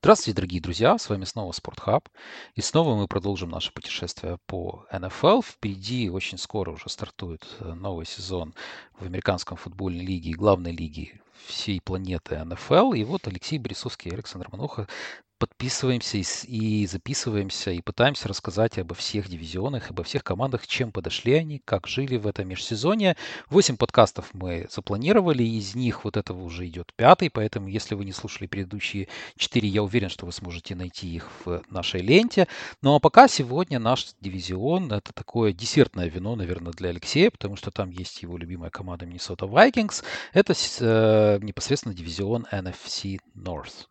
Здравствуйте, дорогие друзья! С вами снова Спортхаб. И снова мы продолжим наше путешествие по НФЛ. Впереди очень скоро уже стартует э, новый сезон в американском футбольной лиге главной лиге всей планеты НФЛ. И вот Алексей Борисовский и Александр Мануха подписываемся и, записываемся и пытаемся рассказать обо всех дивизионах, обо всех командах, чем подошли они, как жили в этом межсезонье. Восемь подкастов мы запланировали, из них вот этого уже идет пятый, поэтому если вы не слушали предыдущие четыре, я уверен, что вы сможете найти их в нашей ленте. Ну а пока сегодня наш дивизион это такое десертное вино, наверное, для Алексея, потому что там есть его любимая команда Minnesota Vikings. Это э, непосредственно дивизион NFC North.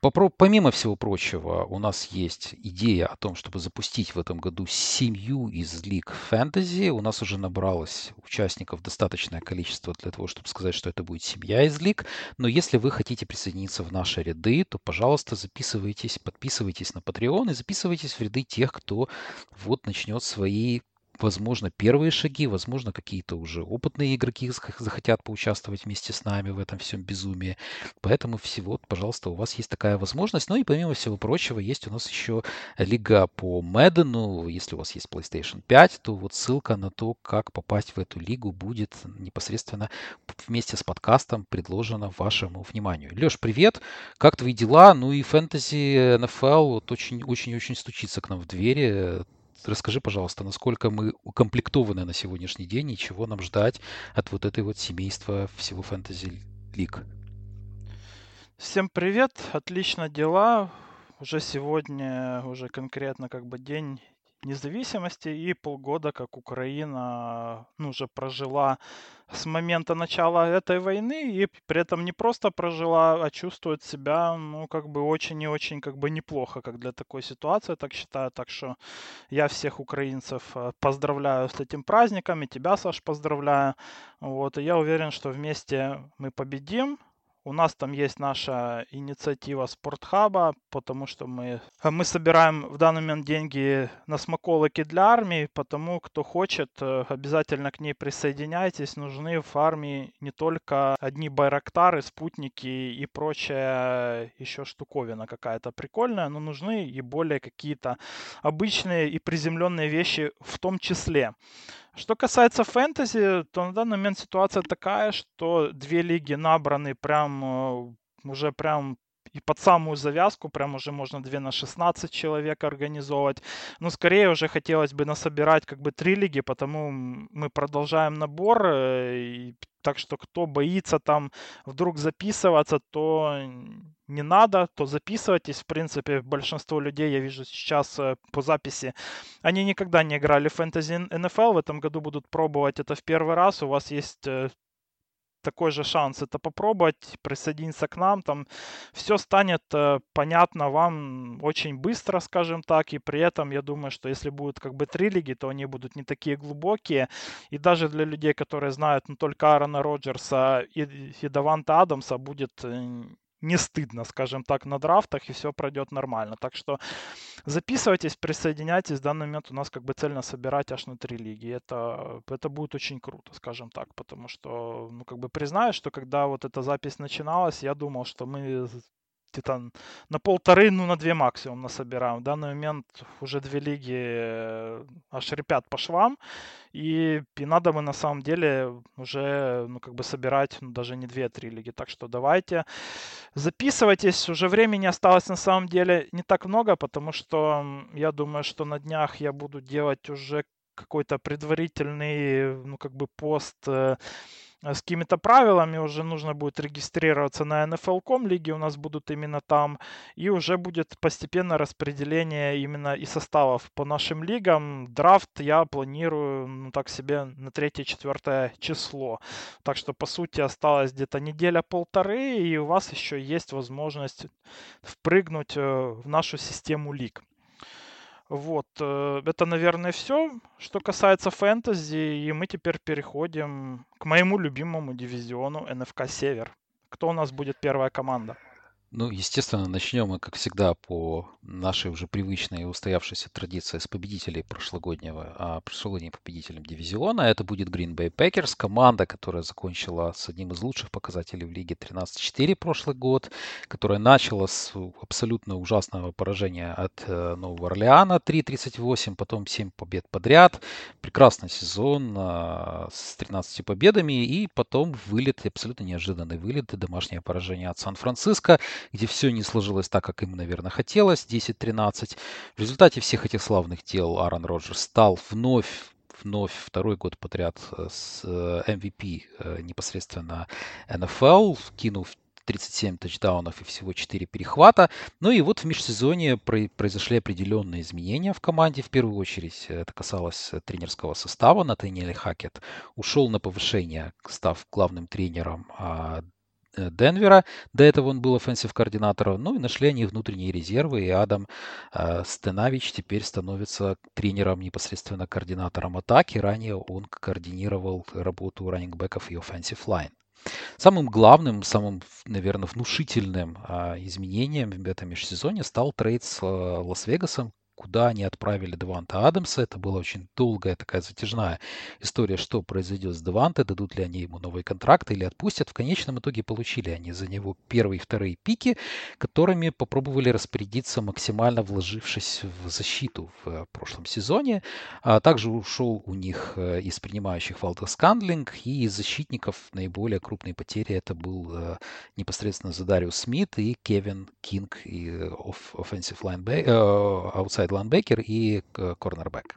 Помимо всего прочего, у нас есть идея о том, чтобы запустить в этом году семью из лиг фэнтези. У нас уже набралось участников достаточное количество для того, чтобы сказать, что это будет семья из лиг. Но если вы хотите присоединиться в наши ряды, то, пожалуйста, записывайтесь, подписывайтесь на Patreon и записывайтесь в ряды тех, кто вот начнет свои возможно, первые шаги, возможно, какие-то уже опытные игроки захотят поучаствовать вместе с нами в этом всем безумии. Поэтому всего, пожалуйста, у вас есть такая возможность. Ну и помимо всего прочего, есть у нас еще лига по Мэддену. Если у вас есть PlayStation 5, то вот ссылка на то, как попасть в эту лигу, будет непосредственно вместе с подкастом предложена вашему вниманию. Леш, привет! Как твои дела? Ну и фэнтези NFL вот очень-очень-очень стучится к нам в двери расскажи, пожалуйста, насколько мы укомплектованы на сегодняшний день и чего нам ждать от вот этой вот семейства всего фэнтези лиг. Всем привет, отлично дела. Уже сегодня, уже конкретно как бы день независимости и полгода, как Украина ну, уже прожила с момента начала этой войны и при этом не просто прожила, а чувствует себя, ну, как бы очень и очень как бы неплохо, как для такой ситуации, так считаю. Так что я всех украинцев э, поздравляю с этим праздником, и тебя, Саш, поздравляю. Вот, и я уверен, что вместе мы победим, у нас там есть наша инициатива Спортхаба, потому что мы, мы собираем в данный момент деньги на смаколики для армии, потому кто хочет, э, обязательно к ней присоединяйтесь. Нужны в армии не только одни байрактары, спутники и прочая еще штуковина какая-то прикольная, но нужны и более какие-то обычные и приземленные вещи в том числе. Что касается фэнтези, то на данный момент ситуация такая, что две лиги набраны прям э, уже прям и под самую завязку, прям уже можно 2 на 16 человек организовывать. Но скорее уже хотелось бы насобирать как бы три лиги, потому мы продолжаем набор. Э, и, так что кто боится там вдруг записываться, то не надо, то записывайтесь. В принципе, большинство людей, я вижу сейчас э, по записи, они никогда не играли в фэнтези НФЛ. В этом году будут пробовать это в первый раз. У вас есть э, такой же шанс это попробовать, присоединиться к нам, там все станет э, понятно вам очень быстро, скажем так, и при этом я думаю, что если будут как бы три лиги, то они будут не такие глубокие, и даже для людей, которые знают ну, только Аарона Роджерса и, и Даванта Адамса, будет э, не стыдно, скажем так, на драфтах, и все пройдет нормально. Так что записывайтесь, присоединяйтесь. В данный момент у нас как бы цельно собирать аж на три лиги. Это, это будет очень круто, скажем так, потому что, ну, как бы признаю, что когда вот эта запись начиналась, я думал, что мы где-то на полторы, ну на две максимум насобираем. В данный момент уже две лиги э, аж ребят по швам. И, и надо бы на самом деле уже, ну, как бы собирать ну, даже не две, а три лиги. Так что давайте записывайтесь. Уже времени осталось на самом деле не так много, потому что я думаю, что на днях я буду делать уже какой-то предварительный, ну, как бы пост Э, с какими-то правилами, уже нужно будет регистрироваться на NFL.com, лиги у нас будут именно там, и уже будет постепенно распределение именно и составов по нашим лигам. Драфт я планирую, ну так себе, на 3-4 число. Так что, по сути, осталось где-то неделя-полторы, и у вас еще есть возможность впрыгнуть э, в нашу систему лиг. Вот, э, это, наверное, все, что касается фэнтези, и мы теперь переходим к моему любимому дивизиону НФК Север. Кто у нас будет первая команда? Ну, естественно, начнем мы, как всегда, по нашей уже привычной и устоявшейся традиции с победителей прошлогоднего, а прошлогодним победителем дивизиона. Это будет Green Bay Packers, команда, которая закончила с одним из лучших показателей в лиге 13-4 прошлый год, которая начала с абсолютно ужасного поражения от э, Нового Орлеана 3-38, потом 7 побед подряд. Прекрасный сезон э, с 13 победами и потом вылет, абсолютно неожиданный вылет, домашнее поражение от Сан-Франциско где все не сложилось так, как им, наверное, хотелось, 10-13. В результате всех этих славных дел Аарон Роджерс стал вновь вновь второй год подряд э, с MVP э, э, непосредственно НФЛ, кинув 37 тачдаунов и всего 4 перехвата. Ну и вот в межсезонье произошли определенные изменения в команде. В первую очередь это касалось тренерского состава. Натаниэль Хакет ушел на повышение, став главным тренером а Денвера. До этого он был offensive координатором. Ну и нашли они внутренние резервы. И Адам э, Стенавич теперь становится тренером, непосредственно координатором атаки. Ранее он координировал работу раннингбеков и offensive line. Самым главным, самым, наверное, внушительным а, изменением в этом межсезоне стал трейд с а, Лас-Вегасом, куда они отправили Деванта Адамса. Это была очень долгая такая затяжная история, что произойдет с Деванте, дадут ли они ему новый контракт или отпустят. В конечном итоге получили они за него первые и вторые пики, которыми попробовали распорядиться максимально вложившись в защиту в э, прошлом сезоне. А также ушел у них э, из принимающих Валдес-Скантлинг и из защитников наиболее крупные потери это был э, непосредственно Задариус Смит и Кевин Кинг и offensive linebacker, outside inside linebacker и корнербэк.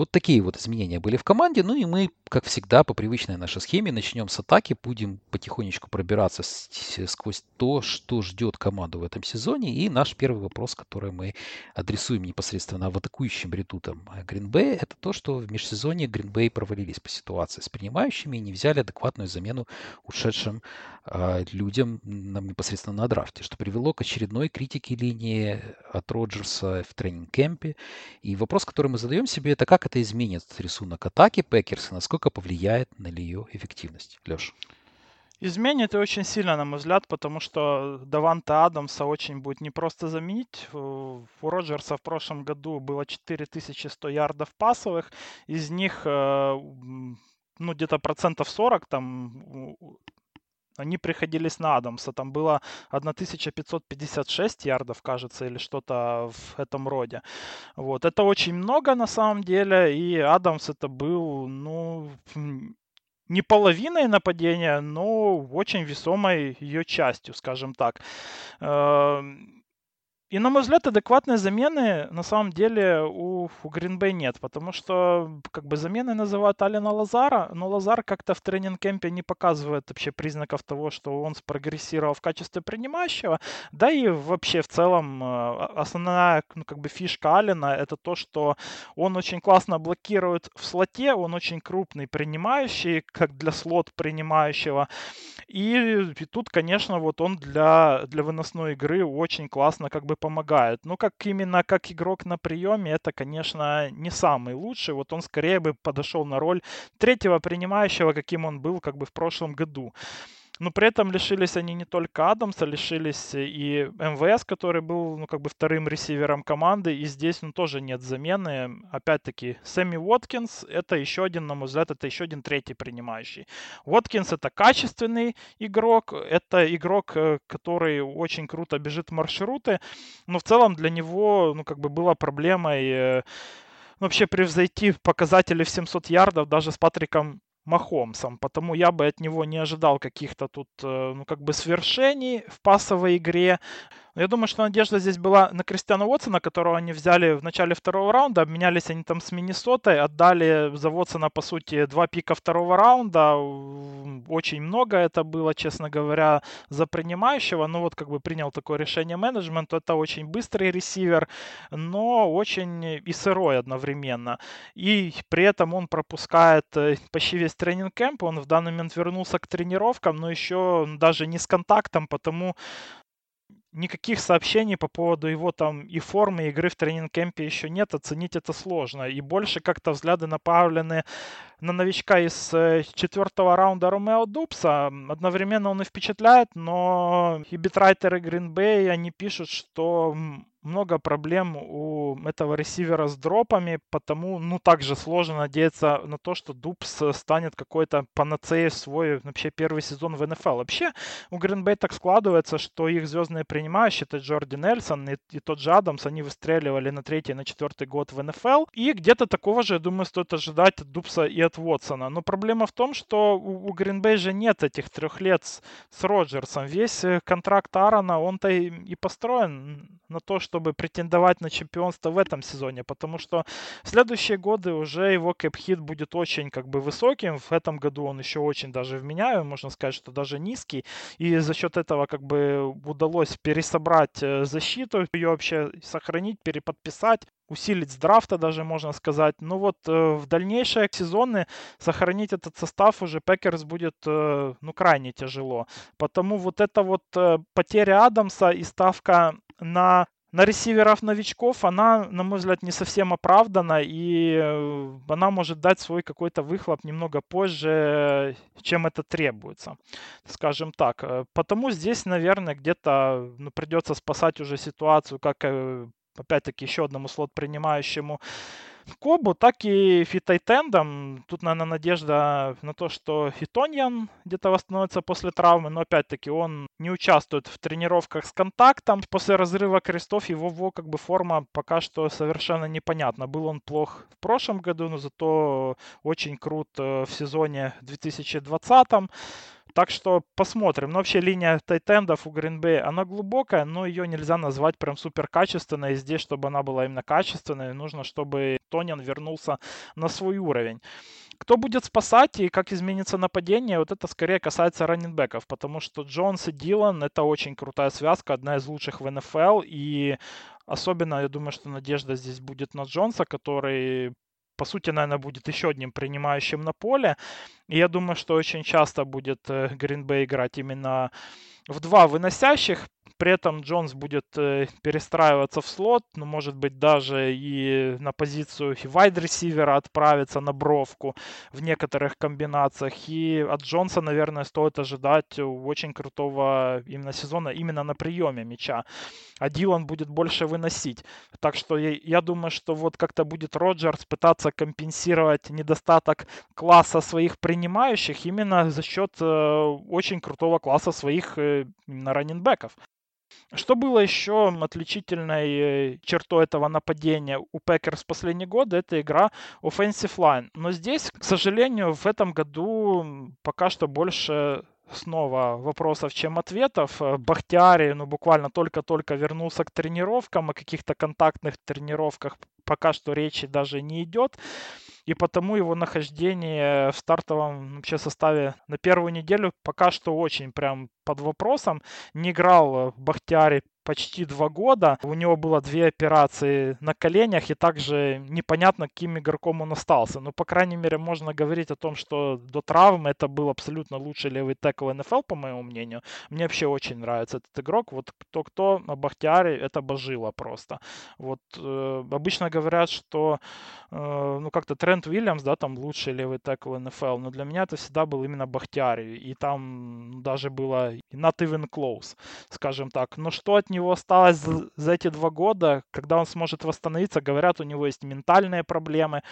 Вот такие вот изменения были в команде. Ну и мы, как всегда, по привычной нашей схеме, начнем с атаки, будем потихонечку пробираться сквозь то, что ждет команду в этом сезоне. И наш первый вопрос, который мы адресуем непосредственно в атакующем ряду там Гринбэй, это то, что в межсезонье Гринбэй провалились по ситуации с принимающими и не взяли адекватную замену ушедшим э, людям нам непосредственно на драфте, что привело к очередной критике линии от Роджерса в тренинг-кемпе. И вопрос, который мы задаем себе, это как это изменит рисунок атаки Пекерса, насколько повлияет на ее эффективность? Леш. Изменит и очень сильно, на мой взгляд, потому что Даванта Адамса очень будет непросто заменить. У Роджерса в прошлом году было 4100 ярдов пасовых, из них э, ну, где-то процентов 40 там они приходились на Адамса. Там было 1556 ярдов, кажется, или что-то в этом роде. Вот. Это очень много на самом деле. И Адамс это был, ну, не половиной нападения, но очень весомой ее частью, скажем так. И, на мой взгляд, адекватной замены на самом деле у, у Green Bay нет, потому что как бы заменой называют Алина Лазара, но Лазар как-то в тренинг-кемпе не показывает вообще признаков того, что он спрогрессировал в качестве принимающего. Да и вообще в целом э, основная ну, как бы фишка Алина это то, что он очень классно блокирует в слоте, он очень крупный принимающий, как для слот принимающего. И, и тут, конечно, вот он для, для выносной игры очень классно как бы помогает. Ну, как именно как игрок на приеме, это, конечно, не самый лучший. Вот он скорее бы подошел на роль третьего принимающего, каким он был как бы в прошлом году. Но при этом лишились они не только Адамса, лишились и МВС, который был, ну, как бы вторым ресивером команды, и здесь, ну, тоже нет замены. Опять-таки, Сэмми Уоткинс, это еще один, на мой взгляд, это еще один третий принимающий. Уоткинс это качественный игрок, это игрок, э, который очень круто бежит маршруты, но в целом для него, ну, как бы была проблемой э, вообще превзойти показатели в 700 ярдов даже с Патриком Махомсом, потому я бы от него не ожидал каких-то тут, э, ну, как бы свершений в пасовой игре. Я думаю, что надежда здесь была на Кристиана Уотсона, которого они взяли в начале второго раунда. Обменялись они там с Миннесотой, отдали за Уотсона, по сути, два пика второго раунда. Очень много это было, честно говоря, за принимающего. Ну вот как бы принял такое решение менеджмент. Это очень быстрый ресивер, но очень и сырой одновременно. И при этом он пропускает э, почти весь тренинг-кэмп. Он в данный момент вернулся к тренировкам, но еще даже не с контактом, потому никаких сообщений по поводу его там и формы игры в тренинг-кемпе еще нет, оценить это сложно. И больше как-то взгляды направлены на новичка из э, четвертого раунда Ромео Дубса. Одновременно он и впечатляет, но и битрайтеры Green Bay, они пишут, что много проблем у этого ресивера с дропами, потому, ну, также сложно надеяться на то, что Дубс станет какой-то панацеей в свой вообще первый сезон в НФЛ. Вообще, у Green так складывается, что их звездные принимающие, это Джорди Нельсон и, и тот же Адамс, они выстреливали на третий, на четвертый год в НФЛ. И где-то такого же, я думаю, стоит ожидать от Дубса и от Вотсона. Но проблема в том, что у, у Green же нет этих трех лет с, с Роджерсом. Весь э, контракт Аарона, он-то и, и построен на то, чтобы претендовать на чемпионство в этом сезоне, потому что в следующие годы уже его кэп-хит будет очень как бы высоким. В этом году он еще очень даже вменяем, можно сказать, что даже низкий. И за счет этого как бы удалось пересобрать э, защиту, ее вообще сохранить, переподписать усилить с драфта даже, можно сказать. Ну вот э, в дальнейшие сезоны сохранить этот состав уже Пекерс будет, э, ну, крайне тяжело. Потому вот эта вот э, потеря Адамса и ставка на на ресиверов новичков она, на мой взгляд, не совсем оправдана, и э, она может дать свой какой-то выхлоп немного позже, чем это требуется, скажем так. Э, потому здесь, наверное, где-то ну, придется спасать уже ситуацию, как, э, опять-таки, еще одному слот принимающему Кобу, так и Фитайтендом. Тут, наверное, надежда на то, что Фитоньян где-то восстановится после травмы, но опять-таки он не участвует в тренировках с контактом. После разрыва крестов его, его как бы форма пока что совершенно непонятна. Был он плох в прошлом году, но зато очень крут э, в сезоне 2020. Так что посмотрим. Но вообще линия тайтендов у Green Bay, она глубокая, но ее нельзя назвать прям супер качественной. Здесь, чтобы она была именно качественной, нужно, чтобы Тонян вернулся на свой уровень. Кто будет спасать и как изменится нападение, вот это скорее касается раннинбеков, потому что Джонс и Дилан это очень крутая связка, одна из лучших в НФЛ, и особенно я думаю, что надежда здесь будет на Джонса, который по сути, наверное, будет еще одним принимающим на поле. И я думаю, что очень часто будет Гринбей играть именно в два выносящих. При этом Джонс будет э, перестраиваться в слот, ну, может быть, даже и на позицию вайд-ресивера отправиться на бровку в некоторых комбинациях. И от Джонса, наверное, стоит ожидать очень крутого именно сезона именно на приеме мяча. А Дилан будет больше выносить. Так что я, я думаю, что вот как-то будет Роджерс пытаться компенсировать недостаток класса своих принимающих именно за счет э, очень крутого класса своих э, именно раннингбеков. Что было еще отличительной э, чертой этого нападения у Пекерс последние годы, это игра offensive line. Но здесь, к сожалению, в этом году пока что больше снова вопросов, чем ответов. Э, Бахтиари, ну, буквально только-только вернулся к тренировкам, о каких-то контактных тренировках пока что речи даже не идет. И потому его нахождение в стартовом вообще составе на первую неделю пока что очень прям под вопросом. Не играл в Бахтиаре почти два года. У него было две операции на коленях, и также непонятно, каким игроком он остался. Но, по крайней мере, можно говорить о том, что до травмы это был абсолютно лучший левый текл НФЛ, по моему мнению. Мне вообще очень нравится этот игрок. Вот кто-кто на Бахтиаре, это божило просто. Вот э, обычно говорят, что э, ну как-то Трент Уильямс, да, там лучший левый текл НФЛ, но для меня это всегда был именно Бахтиари. И там даже было not even close, скажем так. Но что от него осталось за эти два года, когда он сможет восстановиться, говорят, у него есть ментальные проблемы.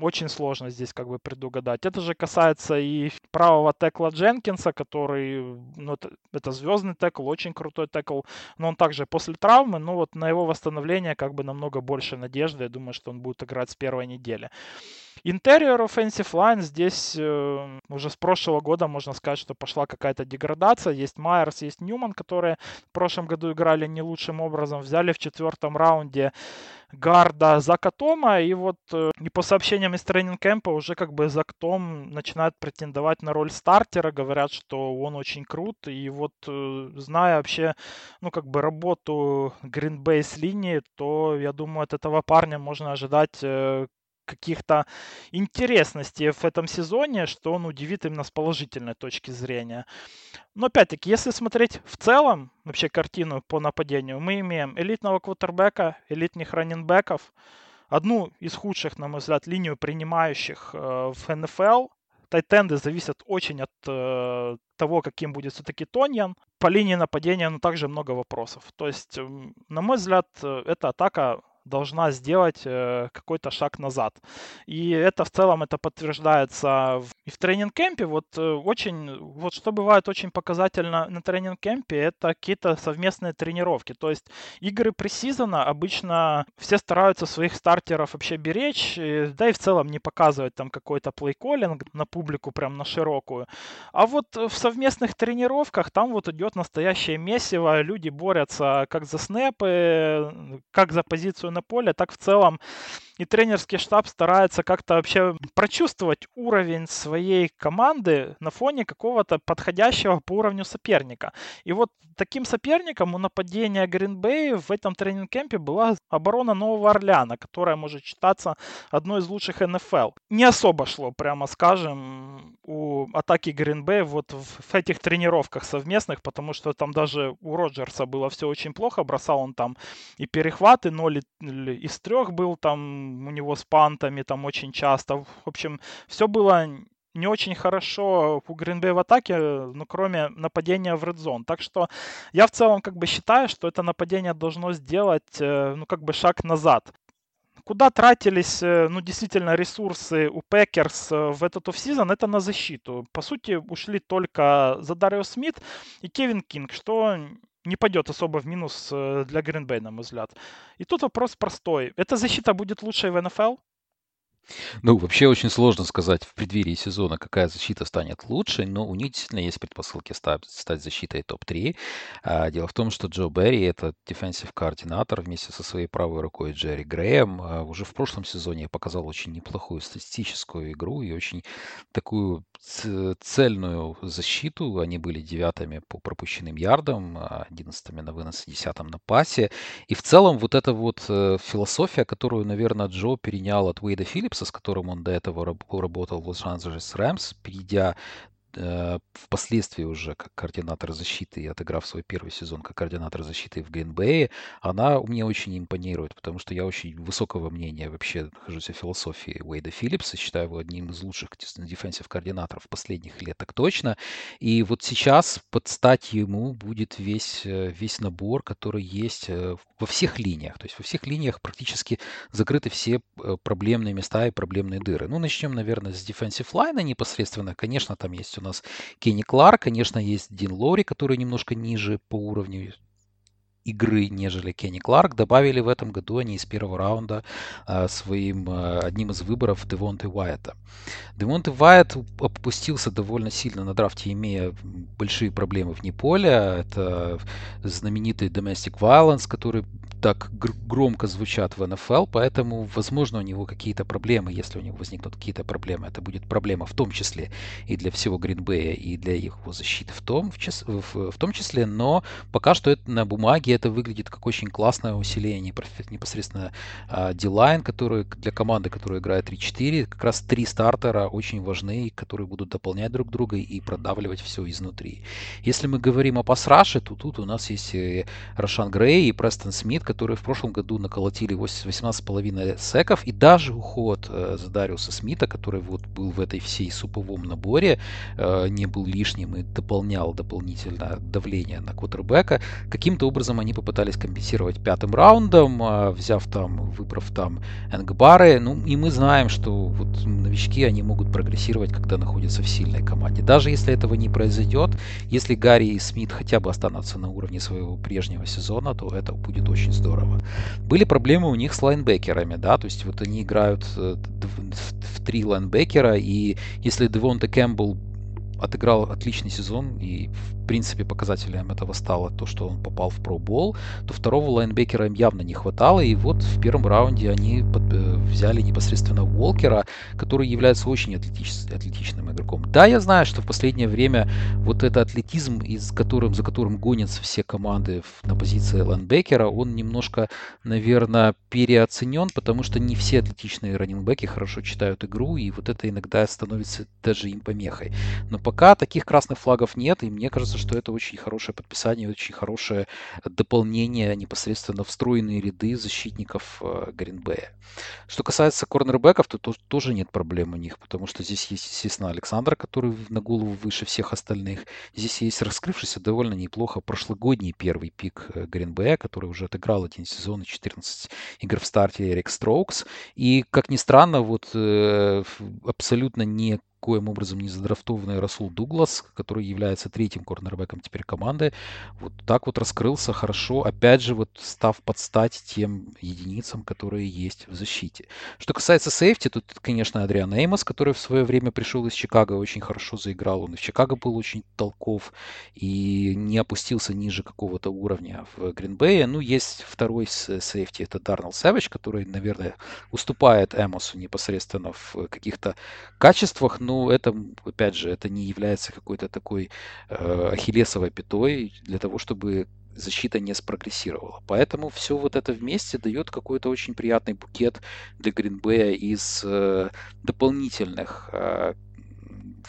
Очень сложно здесь как бы предугадать. Это же касается и правого текла Дженкинса, который, ну, это, это звездный текл, очень крутой текл, но он также после травмы, но вот на его восстановление как бы намного больше надежды. Я думаю, что он будет играть с первой недели. Interior Offensive Line здесь э, уже с прошлого года можно сказать, что пошла какая-то деградация. Есть Майерс, есть Ньюман, которые в прошлом году играли не лучшим образом. Взяли в четвертом раунде гарда Зака Тома, и вот э, и по сообщениям из тренинг-кэмпа уже как бы Зак Том начинает претендовать на роль стартера, говорят, что он очень крут, и вот э, зная вообще, ну как бы работу Green Bay с линии, то я думаю, от этого парня можно ожидать э, каких-то интересностей в этом сезоне, что он удивит именно с положительной точки зрения. Но опять-таки, если смотреть в целом вообще картину по нападению, мы имеем элитного квотербека, элитных раненбеков, одну из худших, на мой взгляд, линию принимающих э, в НФЛ. Тайтенды зависят очень от э, того, каким будет все-таки Тоньян. По линии нападения, ну, также много вопросов. То есть, на мой взгляд, э, эта атака должна сделать э, какой-то шаг назад. И это в целом это подтверждается и в тренинг-кемпе. Вот э, очень, вот что бывает очень показательно на тренинг-кемпе, это какие-то совместные тренировки. То есть игры пресизона обычно все стараются своих стартеров вообще беречь, и, да и в целом не показывать там какой-то плейколлинг на публику прям на широкую. А вот в совместных тренировках там вот идет настоящее месиво, люди борются как за снэпы, как за позицию поле, так в целом и тренерский штаб старается как-то вообще прочувствовать уровень своей команды на фоне какого-то подходящего по уровню соперника. И вот таким соперником у нападения Гринбей в этом тренинг-кемпе была оборона Нового Орлеана, которая может считаться одной из лучших НФЛ. Не особо шло, прямо скажем, у атаки Гринбей вот в этих тренировках совместных, потому что там даже у Роджерса было все очень плохо, бросал он там и перехваты, 0 из 3 был там у него с пантами там очень часто. В общем, все было не очень хорошо у Гринбей в атаке, ну, кроме нападения в Red Zone. Так что я в целом как бы считаю, что это нападение должно сделать, э, ну, как бы шаг назад. Куда тратились, э, ну, действительно, ресурсы у Пекерс э, в этот офсезон, это на защиту. По сути, ушли только Задариус Смит и Кевин Кинг, что не пойдет особо в минус э, для Гринбей, на мой взгляд. И тут вопрос простой. Эта защита будет лучшей в НФЛ? Ну, вообще очень сложно сказать в преддверии сезона, какая защита станет лучше, но у них действительно есть предпосылки стать, защитой топ-3. А, дело в том, что Джо Берри, это дефенсив координатор вместе со своей правой рукой Джерри Грэем, а, уже в прошлом сезоне показал очень неплохую статистическую игру и очень такую цельную защиту. Они были девятыми по пропущенным ярдам, одиннадцатыми на вынос, десятым на пасе. И в целом вот эта вот э, философия, которую, наверное, Джо перенял от Уэйда Филлипса, с которым он до этого работал в Лос-Анджелес Рэмс, перейдя впоследствии уже как координатор защиты и отыграв свой первый сезон как координатор защиты в Гринбее, она мне очень импонирует, потому что я очень высокого мнения вообще нахожусь о философии Уэйда Филлипса, считаю его одним из лучших дефенсив координаторов последних лет, так точно. И вот сейчас под стать ему будет весь, э, весь набор, который есть э, во всех линиях. То есть во всех линиях практически закрыты все проблемные места и проблемные дыры. Ну, начнем, наверное, с defensive лайна непосредственно. Конечно, там есть у нас Кенни Кларк, конечно, есть Дин Лори, который немножко ниже по уровню игры, нежели Кенни Кларк. Добавили в этом году они из первого раунда э, своим э, одним из выборов Девонте Уайта. Девонте Уайт опустился довольно сильно на драфте, имея большие проблемы вне поля. Это знаменитый domestic violence, который так громко звучат в НФЛ, поэтому, возможно, у него какие-то проблемы, если у него возникнут какие-то проблемы. Это будет проблема в том числе и для всего Гринбея, и для его защиты в том, в, час, в, в том числе, но пока что это на бумаге это выглядит как очень классное усиление непосредственно а, Дилайн, который для команды, которая играет 3-4, как раз три стартера очень важны, которые будут дополнять друг друга и продавливать все изнутри. Если мы говорим о пасраше, то тут у нас есть Рошан Грей и Престон Смит, которые в прошлом году наколотили 18,5 секов, и даже уход э, за Дариуса Смита, который вот был в этой всей суповом наборе, э, не был лишним и дополнял дополнительно давление на квотербека, каким-то образом они попытались компенсировать пятым раундом, э, взяв там, выбрав там Энгбары, ну и мы знаем, что вот новички, они могут прогрессировать, когда находятся в сильной команде. Даже если этого не произойдет, если Гарри и Смит хотя бы останутся на уровне своего прежнего сезона, то это будет очень здорово. Были проблемы у них с лайнбекерами, да, то есть вот они играют э, в три лайнбекера, и если Девонте Кэмпбелл отыграл отличный сезон и в принципе, показателем этого стало то, что он попал в пробол, то второго лайнбекера им явно не хватало, и вот в первом раунде они под, э, взяли непосредственно Уолкера, который является очень атлетич, атлетичным игроком. Да, я знаю, что в последнее время вот этот атлетизм, из которым, за которым гонятся все команды на позиции лайнбекера, он немножко, наверное, переоценен, потому что не все атлетичные раннингбеки хорошо читают игру, и вот это иногда становится даже им помехой. Но пока таких красных флагов нет, и мне кажется, что это очень хорошее подписание, очень хорошее дополнение непосредственно встроенные ряды защитников э, Гринбея. Что касается корнербеков, то, то тоже нет проблем у них, потому что здесь есть, естественно, Александр, который на голову выше всех остальных. Здесь есть раскрывшийся довольно неплохо прошлогодний первый пик э, Гринбея, который уже отыграл один сезон и 14 игр в старте Эрик Строукс. И, как ни странно, вот э, абсолютно не никоим образом не задрафтованный Расул Дуглас, который является третьим корнербеком теперь команды, вот так вот раскрылся хорошо, опять же, вот став под стать тем единицам, которые есть в защите. Что касается сейфти, тут, конечно, Адриан Эймос, который в свое время пришел из Чикаго, очень хорошо заиграл. Он и в Чикаго был очень толков и не опустился ниже какого-то уровня в Гринбее. Ну, есть второй сейфти, это Дарнелл Сэвидж, который, наверное, уступает Эмосу непосредственно в каких-то качествах, ну, это, опять же, это не является какой-то такой э, ахиллесовой пятой для того, чтобы защита не спрогрессировала. Поэтому все вот это вместе дает какой-то очень приятный букет для Гринбея из э, дополнительных э,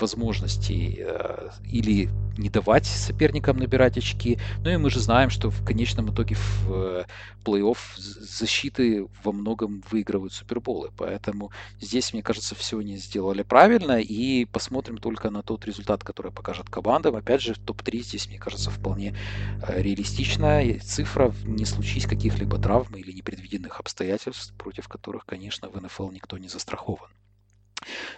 возможностей э, или не давать соперникам набирать очки. Ну и мы же знаем, что в конечном итоге в э, плей-офф защиты во многом выигрывают суперболы. Поэтому здесь, мне кажется, все они сделали правильно. И посмотрим только на тот результат, который покажет командам. Опять же, топ-3 здесь, мне кажется, вполне э, реалистичная цифра. Не случись каких-либо травм или непредвиденных обстоятельств, против которых, конечно, в НФЛ никто не застрахован.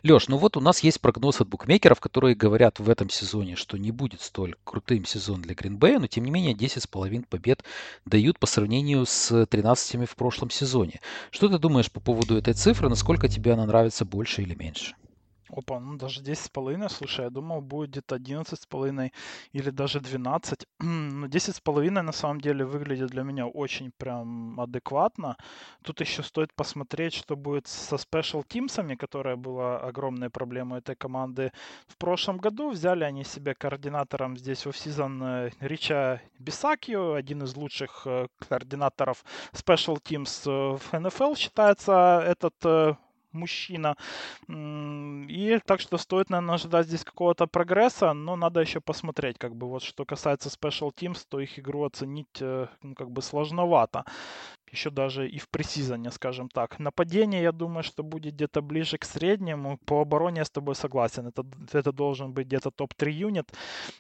Леш, ну вот у нас есть прогноз от букмекеров, которые говорят в этом сезоне, что не будет столь крутым сезон для Гринбея, но тем не менее 10,5 побед дают по сравнению с 13 в прошлом сезоне. Что ты думаешь по поводу этой цифры? Насколько тебе она нравится больше или меньше? Опа, ну даже 10 с половиной, слушай, я думал, будет где-то 11 с половиной или даже 12. Но 10 с половиной на самом деле выглядит для меня очень прям адекватно. Тут еще стоит посмотреть, что будет со спешл тимсами, которая была огромной проблемой этой команды в прошлом году. Взяли они себе координатором здесь в сезон э, Рича Бисакио, один из лучших э, координаторов спешл тимс в НФЛ считается этот мужчина. И так что стоит, наверное, ожидать здесь какого-то прогресса, но надо еще посмотреть, как бы вот что касается Special Teams, то их игру оценить, э, ну, как бы сложновато еще даже и в пресизоне, скажем так. Нападение, я думаю, что будет где-то ближе к среднему. По обороне я с тобой согласен. Это, это должен быть где-то топ-3 юнит.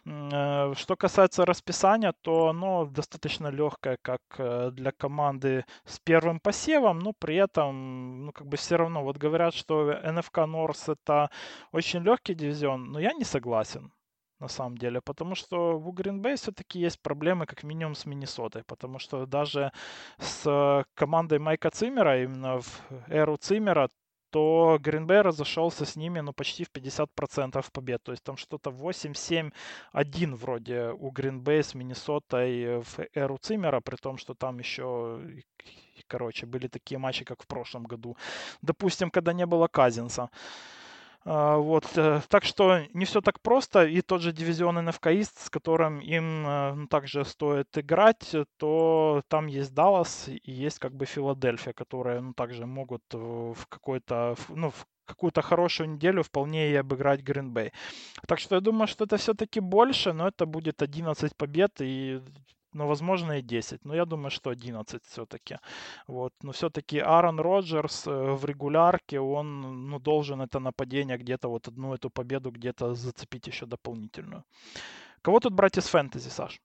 Э, что касается расписания, то оно достаточно легкое, как э, для команды с первым посевом, но при этом, ну, как бы все равно, вот говорят, что НФК Норс это очень легкий дивизион, но я не согласен на самом деле, потому что в Green Bay все-таки есть проблемы как минимум с Миннесотой, потому что даже с командой Майка Циммера, именно в эру Циммера, то Green Bay разошелся с ними ну, почти в 50% побед. То есть там что-то 8-7-1 вроде у Green Bay с Миннесотой в эру Циммера, при том, что там еще короче, были такие матчи, как в прошлом году. Допустим, когда не было Казинса. А, вот, э, так что не все так просто, и тот же дивизион НФК East, с которым им э, ну, также стоит играть, то там есть Даллас и есть как бы Филадельфия, которые ну, также могут в какой-то, ну, в какую-то хорошую неделю вполне и обыграть Гринбей. Так что я думаю, что это все-таки больше, но это будет 11 побед, и но возможно и 10. Но я думаю, что 11 все-таки. Вот. Но все-таки Аарон Роджерс э, в регулярке, он ну, должен это нападение где-то, вот одну эту победу где-то зацепить еще дополнительную. Кого тут брать из фэнтези, Саш?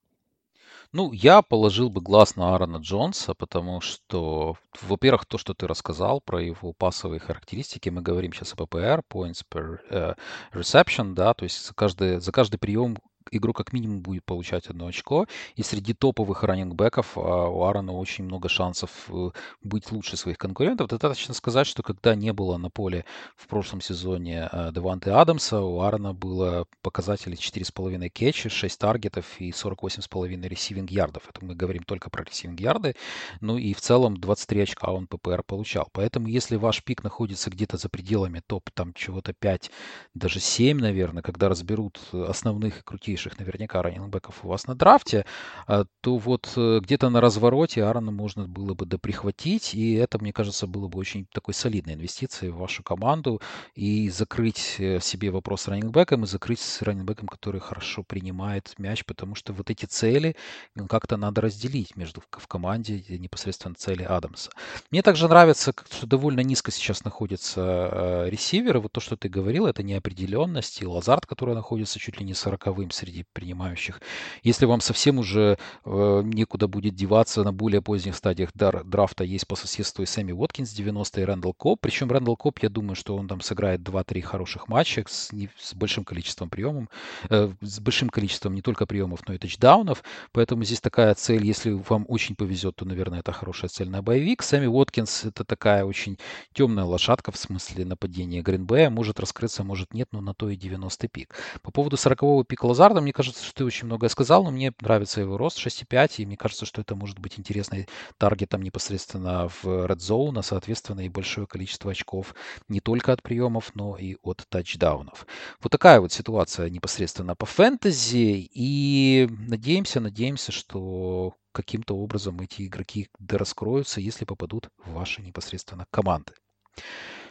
Ну, я положил бы глаз на Аарона Джонса, потому что, во-первых, то, что ты рассказал про его пасовые характеристики, мы говорим сейчас о PPR, points per uh, reception, да, то есть за каждый, за каждый прием игру как минимум будет получать одно очко. И среди топовых раннингбеков а, у Аарона очень много шансов э, быть лучше своих конкурентов. Достаточно сказать, что когда не было на поле в прошлом сезоне э, Деванте Адамса, у Аарона было показатели 4,5 кетча, 6 таргетов и 48,5 ресивинг ярдов. Это мы говорим только про ресивинг ярды. Ну и в целом 23 очка он ППР получал. Поэтому если ваш пик находится где-то за пределами топ там чего-то 5, даже 7, наверное, когда разберут основных и крутейших наверняка раннингбеков у вас на драфте, а, то вот э, где-то на развороте Аарона можно было бы доприхватить, и это, мне кажется, было бы очень такой солидной инвестицией в вашу команду и закрыть э, себе вопрос с раннингбеком и закрыть с раннингбеком, который хорошо принимает мяч, потому что вот эти цели как-то надо разделить между в команде непосредственно цели Адамса. Мне также нравится, что довольно низко сейчас находятся э, ресиверы. Вот то, что ты говорил, это неопределенность. И Лазард, который находится чуть ли не сороковым среди принимающих. Если вам совсем уже э, некуда будет деваться на более поздних стадиях дар, драфта, есть по соседству и Сэмми Уоткинс 90 и Рэндалл Коп. Причем Рэндалл Коп, я думаю, что он там сыграет 2-3 хороших матча с, не, с большим количеством приемов, э, с большим количеством не только приемов, но и тачдаунов. Поэтому здесь такая цель, если вам очень повезет, то, наверное, это хорошая цель на боевик. Сэмми Уоткинс это такая очень темная лошадка в смысле нападения Гринбея. Может раскрыться, может нет, но на то и 90 пик. По поводу 40-го пика Лазарда, мне кажется, что ты очень многое сказал, но мне нравится его рост 6,5, и мне кажется, что это может быть интересный таргетом непосредственно в Red Zone, а соответственно и большое количество очков не только от приемов, но и от тачдаунов. Вот такая вот ситуация непосредственно по фэнтези, и надеемся, надеемся, что каким-то образом эти игроки дораскроются, если попадут в ваши непосредственно команды.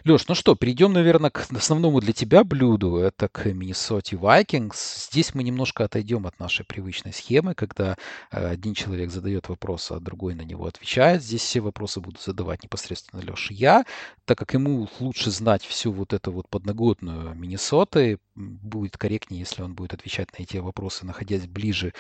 Леш, ну что, перейдем, наверное, к основному для тебя блюду. Это к Миннесоте Vikings. Здесь мы немножко отойдем от нашей привычной схемы, когда э, один человек задает вопрос, а другой на него отвечает. Здесь все вопросы буду задавать непосредственно Леше я, так как ему лучше знать всю вот эту вот подноготную Миннесоты. Будет корректнее, если он будет отвечать на эти вопросы, находясь ближе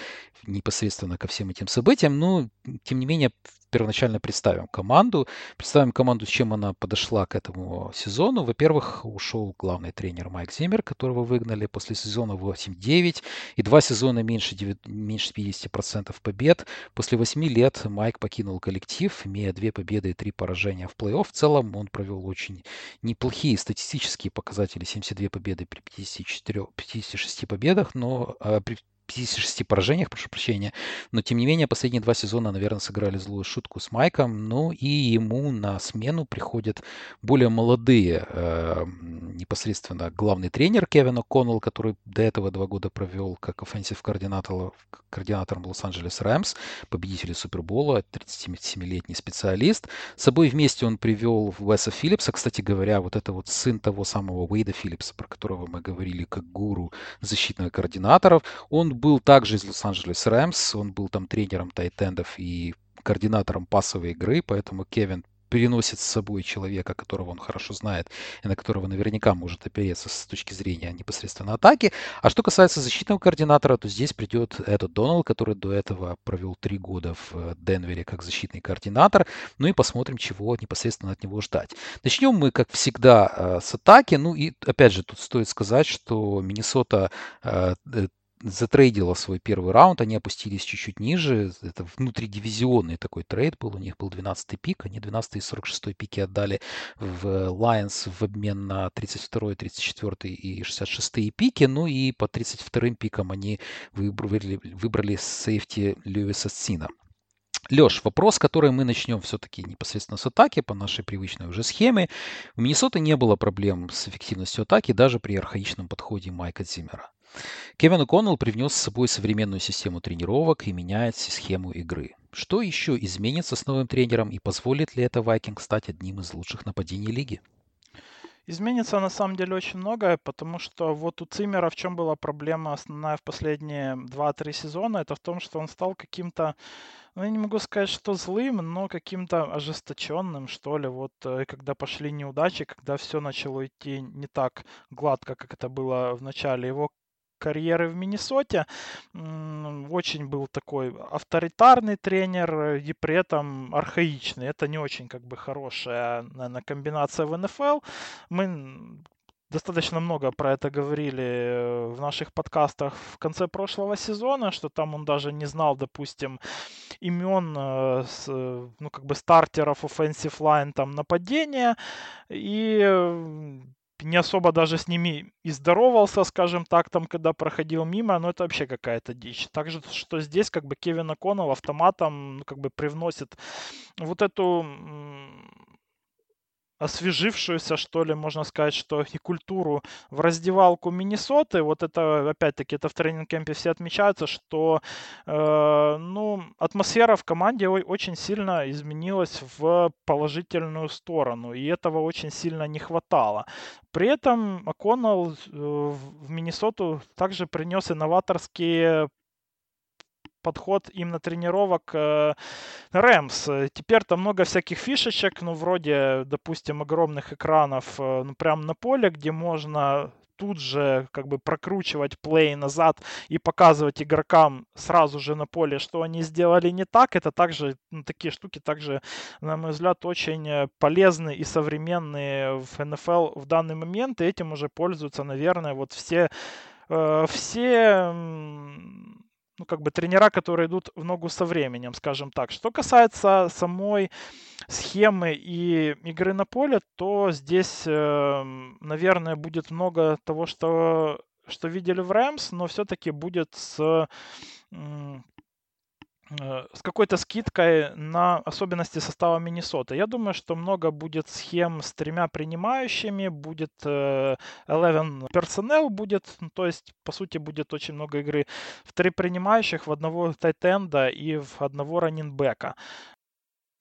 непосредственно ко всем этим событиям. Но, тем не менее, первоначально представим команду. Представим команду, с чем она подошла к этому сезону. Во-первых, ушел главный тренер Майк Зиммер, которого выгнали после сезона 8-9 и два сезона меньше, 9, меньше 50% побед. После 8 лет Майк покинул коллектив, имея две победы и три поражения в плей-офф. В целом он провел очень неплохие статистические показатели. 72 победы при 54, 56 победах, но а, 56 поражениях, прошу прощения. Но, тем не менее, последние два сезона, наверное, сыграли злую шутку с Майком. Ну и ему на смену приходят более молодые, э, непосредственно главный тренер Кевин О'Коннелл, который до этого два года провел как offensive координатор, координатором Лос-Анджелес Рэмс, победитель Супербола, 37-летний специалист. С собой вместе он привел Уэса Филлипса. Кстати говоря, вот это вот сын того самого Уэйда Филлипса, про которого мы говорили как гуру защитных координаторов. Он был также из Лос-Анджелес Рэмс, он был там тренером тайтендов и координатором пасовой игры, поэтому Кевин переносит с собой человека, которого он хорошо знает и на которого наверняка может опереться с точки зрения непосредственно атаки. А что касается защитного координатора, то здесь придет этот Доналд, который до этого провел три года в э, Денвере как защитный координатор. Ну и посмотрим, чего непосредственно от него ждать. Начнем мы, как всегда, э, с атаки. Ну и опять же, тут стоит сказать, что Миннесота э, затрейдила свой первый раунд, они опустились чуть-чуть ниже. Это внутридивизионный такой трейд был, у них был 12-й пик, они 12 и 46 пики отдали в Lions в обмен на 32, 34 и 66 пики, ну и по 32 пикам они выбрали, выбрали сейфти Льюиса Сина. Леш, вопрос, который мы начнем все-таки непосредственно с атаки по нашей привычной уже схеме. У Миннесоты не было проблем с эффективностью атаки даже при архаичном подходе Майка Зиммера. Кевин О'Коннелл привнес с собой современную систему тренировок и меняет схему игры. Что еще изменится с новым тренером и позволит ли это Вайкинг стать одним из лучших нападений лиги? Изменится на самом деле очень многое, потому что вот у Циммера в чем была проблема основная в последние 2-3 сезона, это в том, что он стал каким-то, ну я не могу сказать, что злым, но каким-то ожесточенным, что ли. Вот э, когда пошли неудачи, когда все начало идти не так гладко, как это было в начале, его карьеры в Миннесоте. Очень был такой авторитарный тренер э, и при этом архаичный. Это не очень как бы хорошая, наверное, комбинация в НФЛ. Мы достаточно много про это говорили э, в наших подкастах в конце прошлого сезона, что там он даже не знал, допустим, имен э, ну, как бы стартеров offensive line там нападения. И не особо даже с ними и здоровался, скажем так, там, когда проходил мимо, но это вообще какая-то дичь. Также, что здесь как бы Кевин О'Коннелл автоматом ну, как бы привносит вот эту освежившуюся, что ли, можно сказать, что и культуру в раздевалку Миннесоты. Вот это, опять-таки, это в тренинг-кемпе все отмечаются, что, э, ну, атмосфера в команде очень сильно изменилась в положительную сторону, и этого очень сильно не хватало. При этом О'Коннелл э, в Миннесоту также принес инноваторские подход именно тренировок Рэмс. Теперь там много всяких фишечек, ну, вроде, допустим, огромных экранов, э, ну, прям на поле, где можно тут же как бы прокручивать плей назад и показывать игрокам сразу же на поле, что они сделали не так. Это также, ну, такие штуки также, на мой взгляд, очень э, полезны и современные в НФЛ в данный момент. И этим уже пользуются, наверное, вот все, э, все ну, как бы тренера, которые идут в ногу со временем, скажем так. Что касается самой схемы и игры на поле, то здесь, эм, наверное, будет много того, что, что видели в Рэмс, но все-таки будет с с какой-то скидкой на особенности состава Миннесоты. Я думаю, что много будет схем с тремя принимающими, будет 11 э, персонел будет, ну, то есть, по сути, будет очень много игры в три принимающих, в одного тайтенда и в одного раннинбека.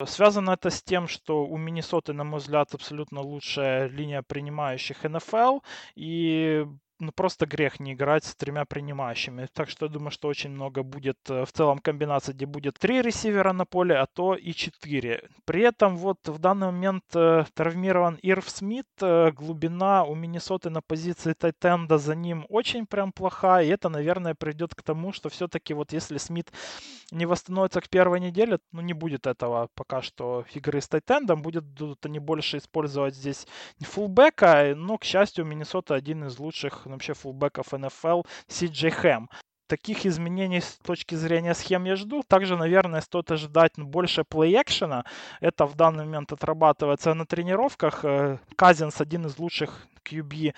Связано это с тем, что у Миннесоты, на мой взгляд, абсолютно лучшая линия принимающих НФЛ, и ну, просто грех не играть с тремя принимающими. Так что я думаю, что очень много будет э, в целом комбинаций, где будет три ресивера на поле, а то и четыре. При этом вот в данный момент э, травмирован Ирв Смит. Э, глубина у Миннесоты на позиции Тайтенда за ним очень прям плохая. И это, наверное, придет к тому, что все-таки вот если Смит не восстановится к первой неделе, ну не будет этого пока что игры с Тайтендом. Будет они больше использовать здесь фулбека. Но, к счастью, Миннесота один из лучших вообще фулбеков НФЛ Си Джей Хэм таких изменений с точки зрения схем я жду. Также, наверное, стоит ожидать больше плей-экшена. Это в данный момент отрабатывается на тренировках. Э, Казинс один из лучших QB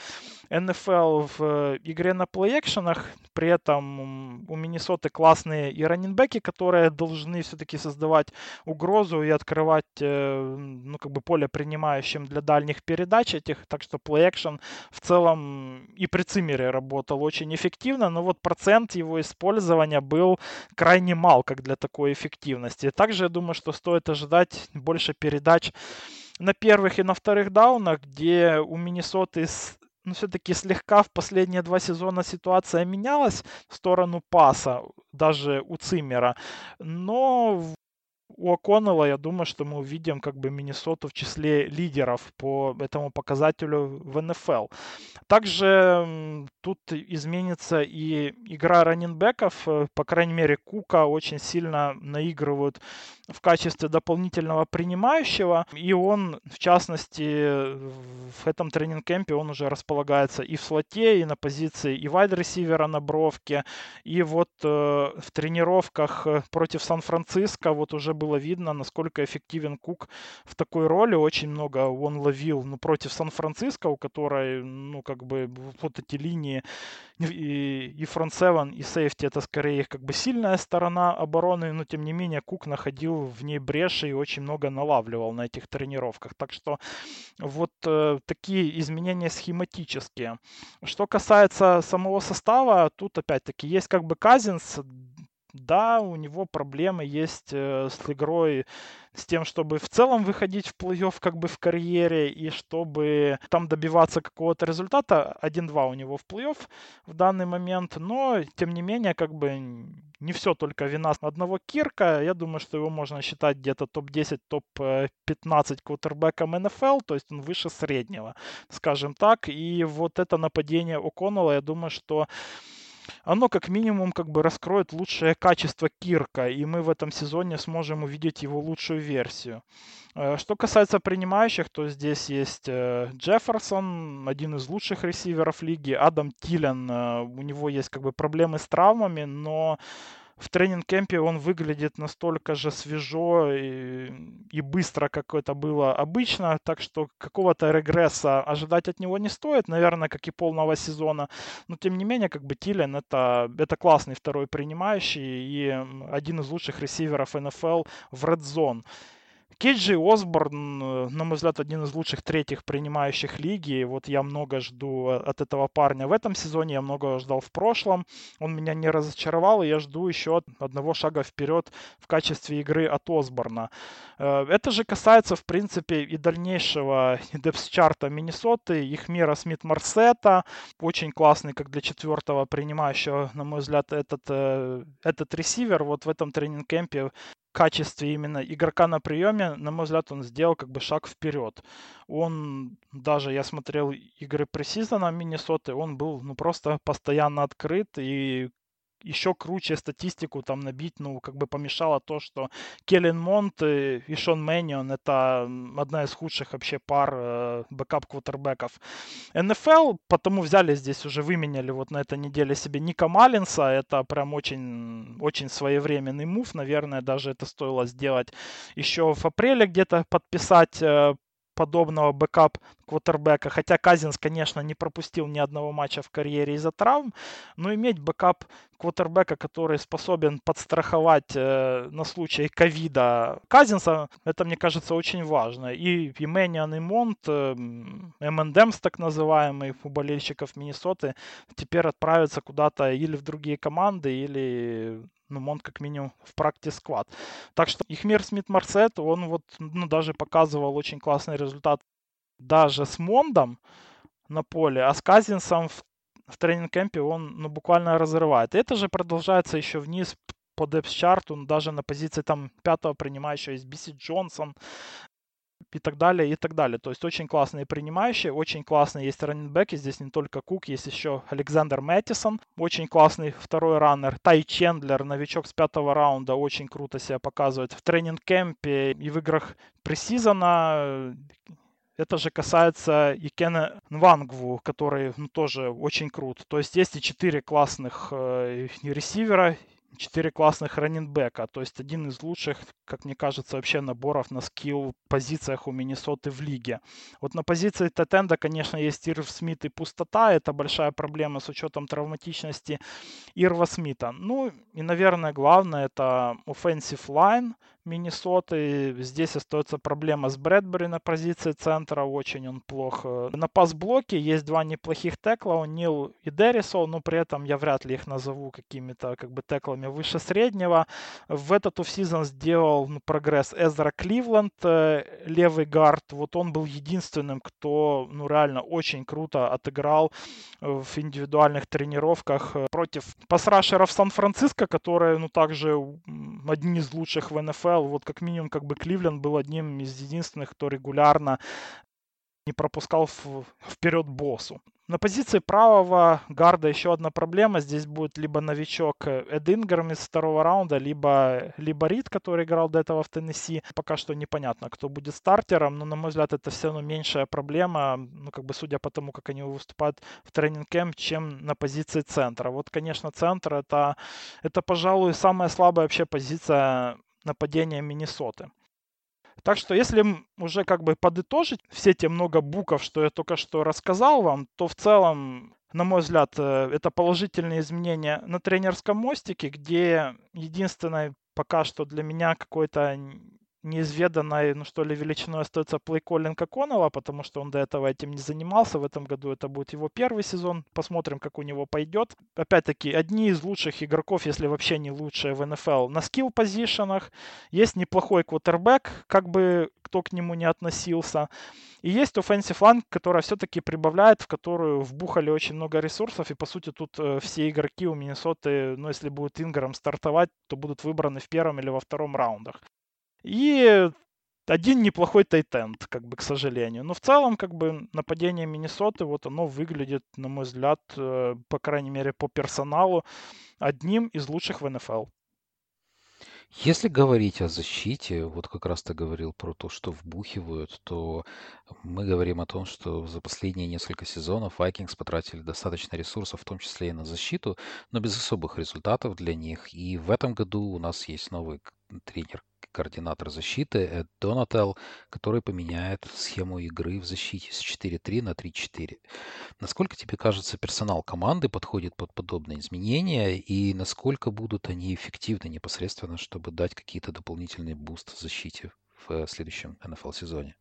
NFL в э, игре на плей-экшенах. При этом у Миннесоты классные и раннинбеки, которые должны все-таки создавать угрозу и открывать э, ну, как бы поле принимающим для дальних передач этих. Так что плей-экшен в целом и при Цимере работал очень эффективно, но вот процент его использования был крайне мал, как для такой эффективности. Также я думаю, что стоит ожидать больше передач на первых и на вторых даунах, где у Миннесоты ну, все-таки слегка в последние два сезона ситуация менялась в сторону паса, даже у Циммера. Но у О'Коннелла, я думаю, что мы увидим как бы Миннесоту в числе лидеров по этому показателю в НФЛ. Также тут изменится и игра раннинбеков. Э, по крайней мере, Кука очень сильно наигрывают в качестве дополнительного принимающего. И он, в частности, в этом тренинг-кемпе он уже располагается и в слоте, и на позиции и вайд-ресивера на бровке. И вот э, в тренировках э, против Сан-Франциско вот уже было видно, насколько эффективен Кук в такой роли. Очень много он ловил ну, против Сан-Франциско, у которой, ну, как бы, вот эти линии и, и фронт 7, и сейфти это скорее как бы сильная сторона обороны, но тем не менее Кук находил в ней бреши и очень много налавливал на этих тренировках. Так что вот э, такие изменения схематические. Что касается самого состава, тут опять-таки есть как бы Казинс, да, у него проблемы есть э, с игрой, с тем, чтобы в целом выходить в плей-офф как бы в карьере и чтобы там добиваться какого-то результата. 1-2 у него в плей-офф в данный момент, но тем не менее как бы не все только вина одного Кирка. Я думаю, что его можно считать где-то топ-10, топ-15 квотербеком НФЛ, то есть он выше среднего, скажем так. И вот это нападение О'Коннелла, я думаю, что оно как минимум как бы раскроет лучшее качество Кирка, и мы в этом сезоне сможем увидеть его лучшую версию. Э, что касается принимающих, то здесь есть э, Джефферсон, один из лучших ресиверов лиги, Адам Тилен, э, у него есть как бы проблемы с травмами, но в тренинг-кемпе он выглядит настолько же свежо и, и быстро, как это было обычно, так что какого-то регресса ожидать от него не стоит, наверное, как и полного сезона, но тем не менее, как бы Тилен это, это классный второй принимающий и один из лучших ресиверов НФЛ в Red Zone. Кейджи Осборн, э, на мой взгляд, один из лучших третьих принимающих лиги. Вот я много жду от этого парня в этом сезоне, я много ждал в прошлом. Он меня не разочаровал, и я жду еще одного шага вперед в качестве игры от Осборна. Э, это же касается, в принципе, и дальнейшего депс-чарта Миннесоты, их мира Смит Марсета. Очень классный, как для четвертого принимающего, на мой взгляд, этот, э, этот ресивер. Вот в этом тренинг-кемпе качестве именно игрока на приеме, на мой взгляд, он сделал как бы шаг вперед. Он даже, я смотрел игры пресизона Миннесоты, он был ну, просто постоянно открыт и еще круче статистику там набить, ну, как бы помешало то, что Келлен Монт и Шон Мэнион это одна из худших вообще пар э, backup квотербеков. НФЛ, потому взяли здесь уже, выменяли вот на этой неделе себе Ника Маллинса, это прям очень, очень своевременный move, наверное, даже это стоило сделать еще в апреле где-то подписать э, подобного backup квотербека. Хотя Казинс, конечно, не пропустил ни одного матча в карьере из-за травм, но иметь backup квотербека, который способен подстраховать э, на случай ковида Казинса, это, мне кажется, очень важно. И, Мэнион, и Монт, э, МНДМС так называемый, у болельщиков Миннесоты, теперь отправятся куда-то или в другие команды, или ну, Монт как минимум в practice squad. Так что Ихмир Смит-Марсет, он вот, ну, даже показывал очень классный результат даже с Мондом на поле, а с Казинсом в, в тренинг-кемпе он, ну, буквально разрывает. Это же продолжается еще вниз по депс-чарту, даже на позиции там пятого принимающего есть Биси Джонсон, и так далее, и так далее. То есть очень классные принимающие, очень классные есть раннинбеки. Здесь не только Кук, есть еще Александр Мэттисон, очень классный второй раннер. Тай Чендлер, новичок с пятого раунда, очень круто себя показывает в тренинг-кемпе и в играх пресизона. Это же касается и Кена Нвангву, который ну, тоже очень крут. То есть есть и четыре классных э, ресивера, четыре классных раннинбека. То есть один из лучших, как мне кажется, вообще наборов на скилл позициях у Миннесоты в лиге. Вот на позиции Тетенда, конечно, есть Ирв Смит и пустота. Это большая проблема с учетом травматичности Ирва Смита. Ну и, наверное, главное это offensive line, Миннесоты. Здесь остается проблема с Брэдбери на позиции центра. Очень он плох. На пас-блоке есть два неплохих текла. Нил и Деррисол, но при этом я вряд ли их назову какими-то как бы теклами выше среднего. В этот офсезон сделал ну, прогресс Эзра Кливленд, э, левый гард. Вот он был единственным, кто ну, реально очень круто отыграл в индивидуальных тренировках э, против пасрашеров Сан-Франциско, которые ну также одни из лучших в НФЛ НФЛ, вот как минимум как бы Кливленд был одним из единственных, кто регулярно не пропускал вперед боссу. На позиции правого гарда еще одна проблема. Здесь будет либо новичок Эд Инграм из второго раунда, либо, либо Рид, который играл до этого в Теннесси. Пока что непонятно, кто будет стартером, но, на мой взгляд, это все равно меньшая проблема, ну, как бы судя по тому, как они выступают в тренинг-кэмп, чем на позиции центра. Вот, конечно, центр это, это, пожалуй, самая слабая вообще позиция нападения Миннесоты. Так что если уже как бы подытожить все те много букв, что я только что рассказал вам, то в целом, на мой взгляд, э, это положительные изменения на тренерском мостике, где единственное пока что для меня какой-то неизведанной, ну что ли, величиной остается плейколлинг Коннелла, потому что он до этого этим не занимался. В этом году это будет его первый сезон. Посмотрим, как у него пойдет. Опять-таки, одни из лучших игроков, если вообще не лучшие в НФЛ, на скилл-позишенах. Есть неплохой квотербек, как бы кто к нему не относился. И есть offensive line, которая все-таки прибавляет, в которую вбухали очень много ресурсов. И, по сути, тут э, все игроки у Миннесоты, ну, если будет Инграм стартовать, то будут выбраны в первом или во втором раундах. И один неплохой тайтенд, как бы, к сожалению. Но в целом, как бы, нападение Миннесоты, вот оно выглядит, на мой взгляд, э, по крайней мере, по персоналу, одним из лучших в НФЛ. Если говорить о защите, вот как раз ты говорил про то, что вбухивают, то мы говорим о том, что за последние несколько сезонов Vikings потратили достаточно ресурсов, в том числе и на защиту, но без особых результатов для них. И в этом году у нас есть новый тренер координатор защиты Эд Донател, который поменяет схему игры в защите с 4-3 на 3-4. Насколько тебе кажется, персонал команды подходит под подобные изменения и насколько будут они эффективны непосредственно, чтобы дать какие-то дополнительные boost защите в следующем NFL-сезоне?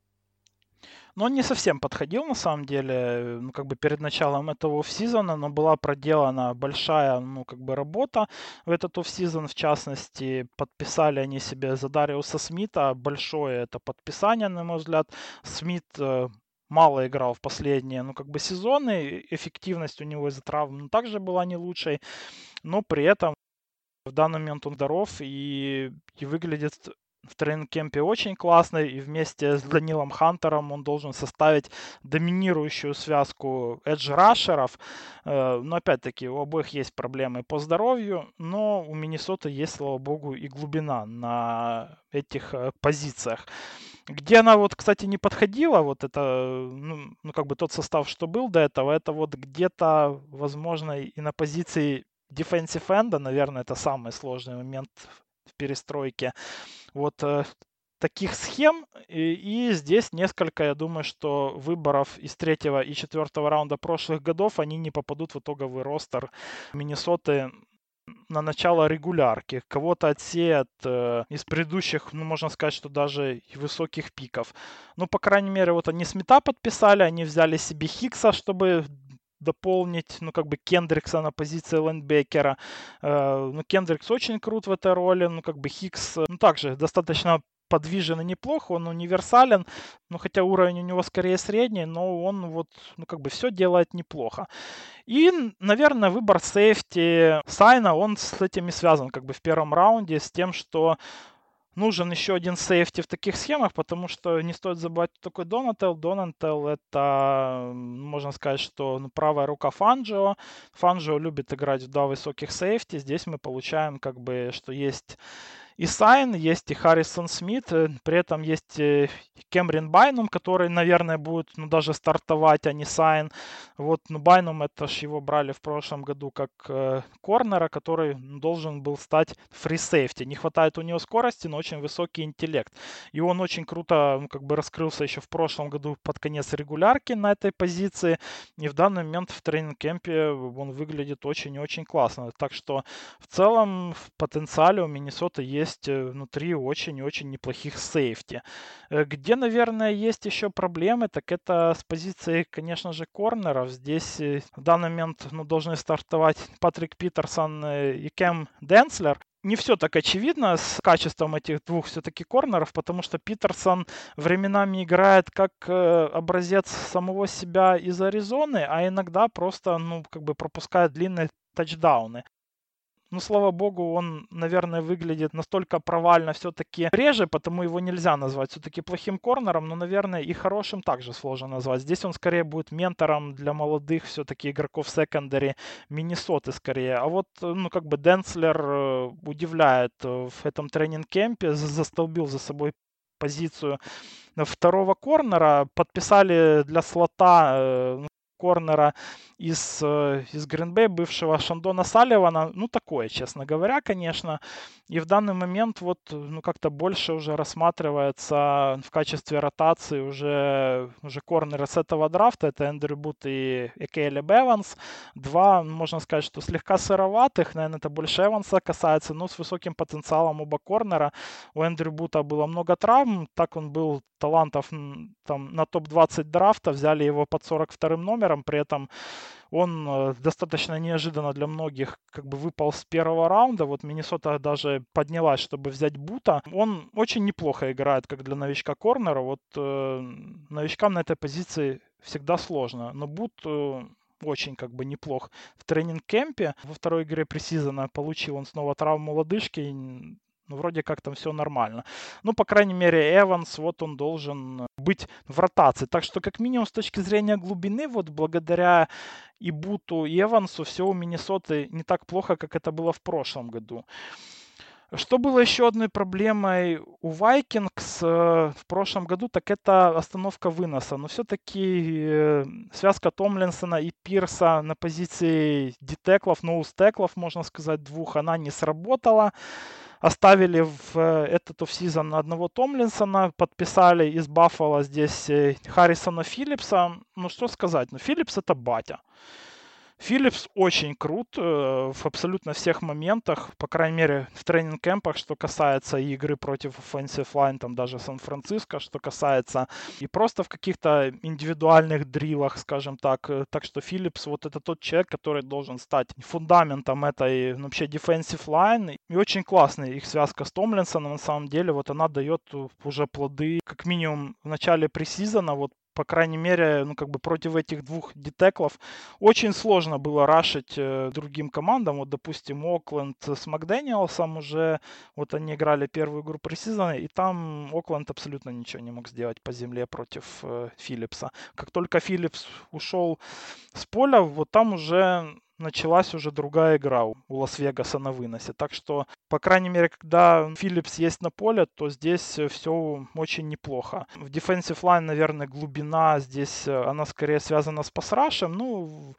Но он не совсем подходил, на самом деле, ну, как бы перед началом этого офсезона, но была проделана большая, ну, как бы работа в этот офсезон, в частности, подписали они себе Задариуса Смита, большое это подписание, на мой взгляд. Смит э, мало играл в последние, ну, как бы сезоны, эффективность у него из-за травм ну, также была не лучшей, но при этом в данный момент он здоров и, и выглядит в тренинг-кемпе очень классный, и вместе с Данилом Хантером он должен составить доминирующую связку эдж-рашеров. Э, но опять-таки у обоих есть проблемы по здоровью, но у Миннесоты есть, слава богу, и глубина на этих э, позициях. Где она вот, кстати, не подходила, вот это, ну, ну как бы тот состав, что был до этого, это вот где-то, возможно, и на позиции defensive end, наверное, это самый сложный момент в перестройке. Вот э, таких схем. И, и здесь несколько, я думаю, что выборов из третьего и четвертого раунда прошлых годов, они не попадут в итоговый ростер Миннесоты на начало регулярки. Кого-то отсеят э, из предыдущих, ну, можно сказать, что даже высоких пиков. Ну, по крайней мере, вот они Смита подписали, они взяли себе Хикса, чтобы дополнить, ну, как бы Кендрикса на позиции лайнбекера. Э, ну, Кендрикс очень крут в этой роли, ну, как бы Хикс, ну, также достаточно подвижен и неплохо, он универсален, ну, хотя уровень у него скорее средний, но он вот, ну, как бы все делает неплохо. И, наверное, выбор сейфти Сайна, он с этими связан, как бы в первом раунде, с тем, что нужен еще один сейфти в таких схемах, потому что не стоит забывать, кто такой Донател. Донател это, можно сказать, что ну, правая рука Фанджио. Фанджио любит играть в два высоких сейфти. Здесь мы получаем, как бы, что есть и Сайн, есть и Харрисон Смит, э, при этом есть э, Кемрин Байнум, который, наверное, будет ну, даже стартовать, а не Сайн. Вот, ну, Байнум, это ж его брали в прошлом году как э, корнера, который должен был стать free safety. Не хватает у него скорости, но очень высокий интеллект. И он очень круто, ну, как бы раскрылся еще в прошлом году под конец регулярки на этой позиции. И в данный момент в тренинг-кемпе он выглядит очень-очень классно. Так что в целом в потенциале у Миннесоты есть есть э, внутри очень-очень неплохих сейфти. Э, где, наверное, есть еще проблемы, так это с позиции, конечно же, корнеров. Здесь э, в данный момент ну, должны стартовать Патрик Питерсон и Кэм Денслер не все так очевидно с качеством этих двух все-таки корнеров, потому что Питерсон временами играет как образец самого себя из Аризоны, а иногда просто, ну, как бы пропускает длинные тачдауны. Ну, слава богу, он, наверное, выглядит настолько провально все-таки реже, потому его нельзя назвать все-таки плохим корнером, но, наверное, и хорошим также сложно назвать. Здесь он скорее будет ментором для молодых все-таки игроков секондари Миннесоты скорее. А вот, ну, как бы Денслер э, удивляет э, в этом тренинг-кемпе, застолбил за собой позицию второго корнера, подписали для слота э, корнера из, э, из Гринбей, бывшего Шандона Салливана, ну, такое, честно говоря, конечно. И в данный момент вот, ну, как-то больше уже рассматривается в качестве ротации уже, уже корнеры с этого драфта. Это Эндрю Бут и Экейли Эванс. Два, можно сказать, что слегка сыроватых, наверное, это больше Эванса касается, но с высоким потенциалом оба корнера. У Эндрю Бута было много травм, так он был талантов там на топ-20 драфта, взяли его под 42 номером, при этом он э, достаточно неожиданно для многих как бы выпал с первого раунда. Вот Миннесота даже поднялась, чтобы взять Бута. Он очень неплохо играет, как для новичка корнера. Вот э, новичкам на этой позиции всегда сложно. Но Бут э, очень как бы неплох в тренинг-кемпе. Во второй игре пресизона получил он снова травму лодыжки ну, вроде как там все нормально. Ну, по крайней мере, Эванс, вот он должен быть в ротации. Так что, как минимум, с точки зрения глубины, вот благодаря и Буту, и Эвансу, все у Миннесоты не так плохо, как это было в прошлом году. Что было еще одной проблемой у Vikings э, в прошлом году, так это остановка выноса. Но все-таки э, связка Томлинсона и Пирса на позиции дитеклов, ноустеклов, можно сказать, двух, она не сработала. Оставили в э, этот офсизон одного Томлинсона, подписали из Баффала здесь Харрисона Филлипса. Ну что сказать, ну Филлипс это батя. Филлипс очень крут э, в абсолютно всех моментах, по крайней мере, в тренинг-кемпах, что касается игры против offensive line, там даже Сан-Франциско, что касается и просто в каких-то индивидуальных дрилах, скажем так. Э, так что Филлипс вот это тот человек, который должен стать фундаментом этой ну, вообще defensive line. И очень классная их связка с Томлинсоном, на самом деле, вот она дает уже плоды, как минимум в начале пресизона, вот по крайней мере, ну, как бы против этих двух детеклов очень сложно было рашить э, другим командам. Вот, допустим, Окленд с Макдэниелсом уже, вот они играли первую игру пресизона, и там Окленд абсолютно ничего не мог сделать по земле против э, Филлипса. Как только Филлипс ушел с поля, вот там уже началась уже другая игра у Лас-Вегаса на выносе. Так что, по крайней мере, когда Филлипс есть на поле, то здесь э, все очень неплохо. В defensive line, наверное, глубина здесь, э, она скорее связана с пасрашем. Ну,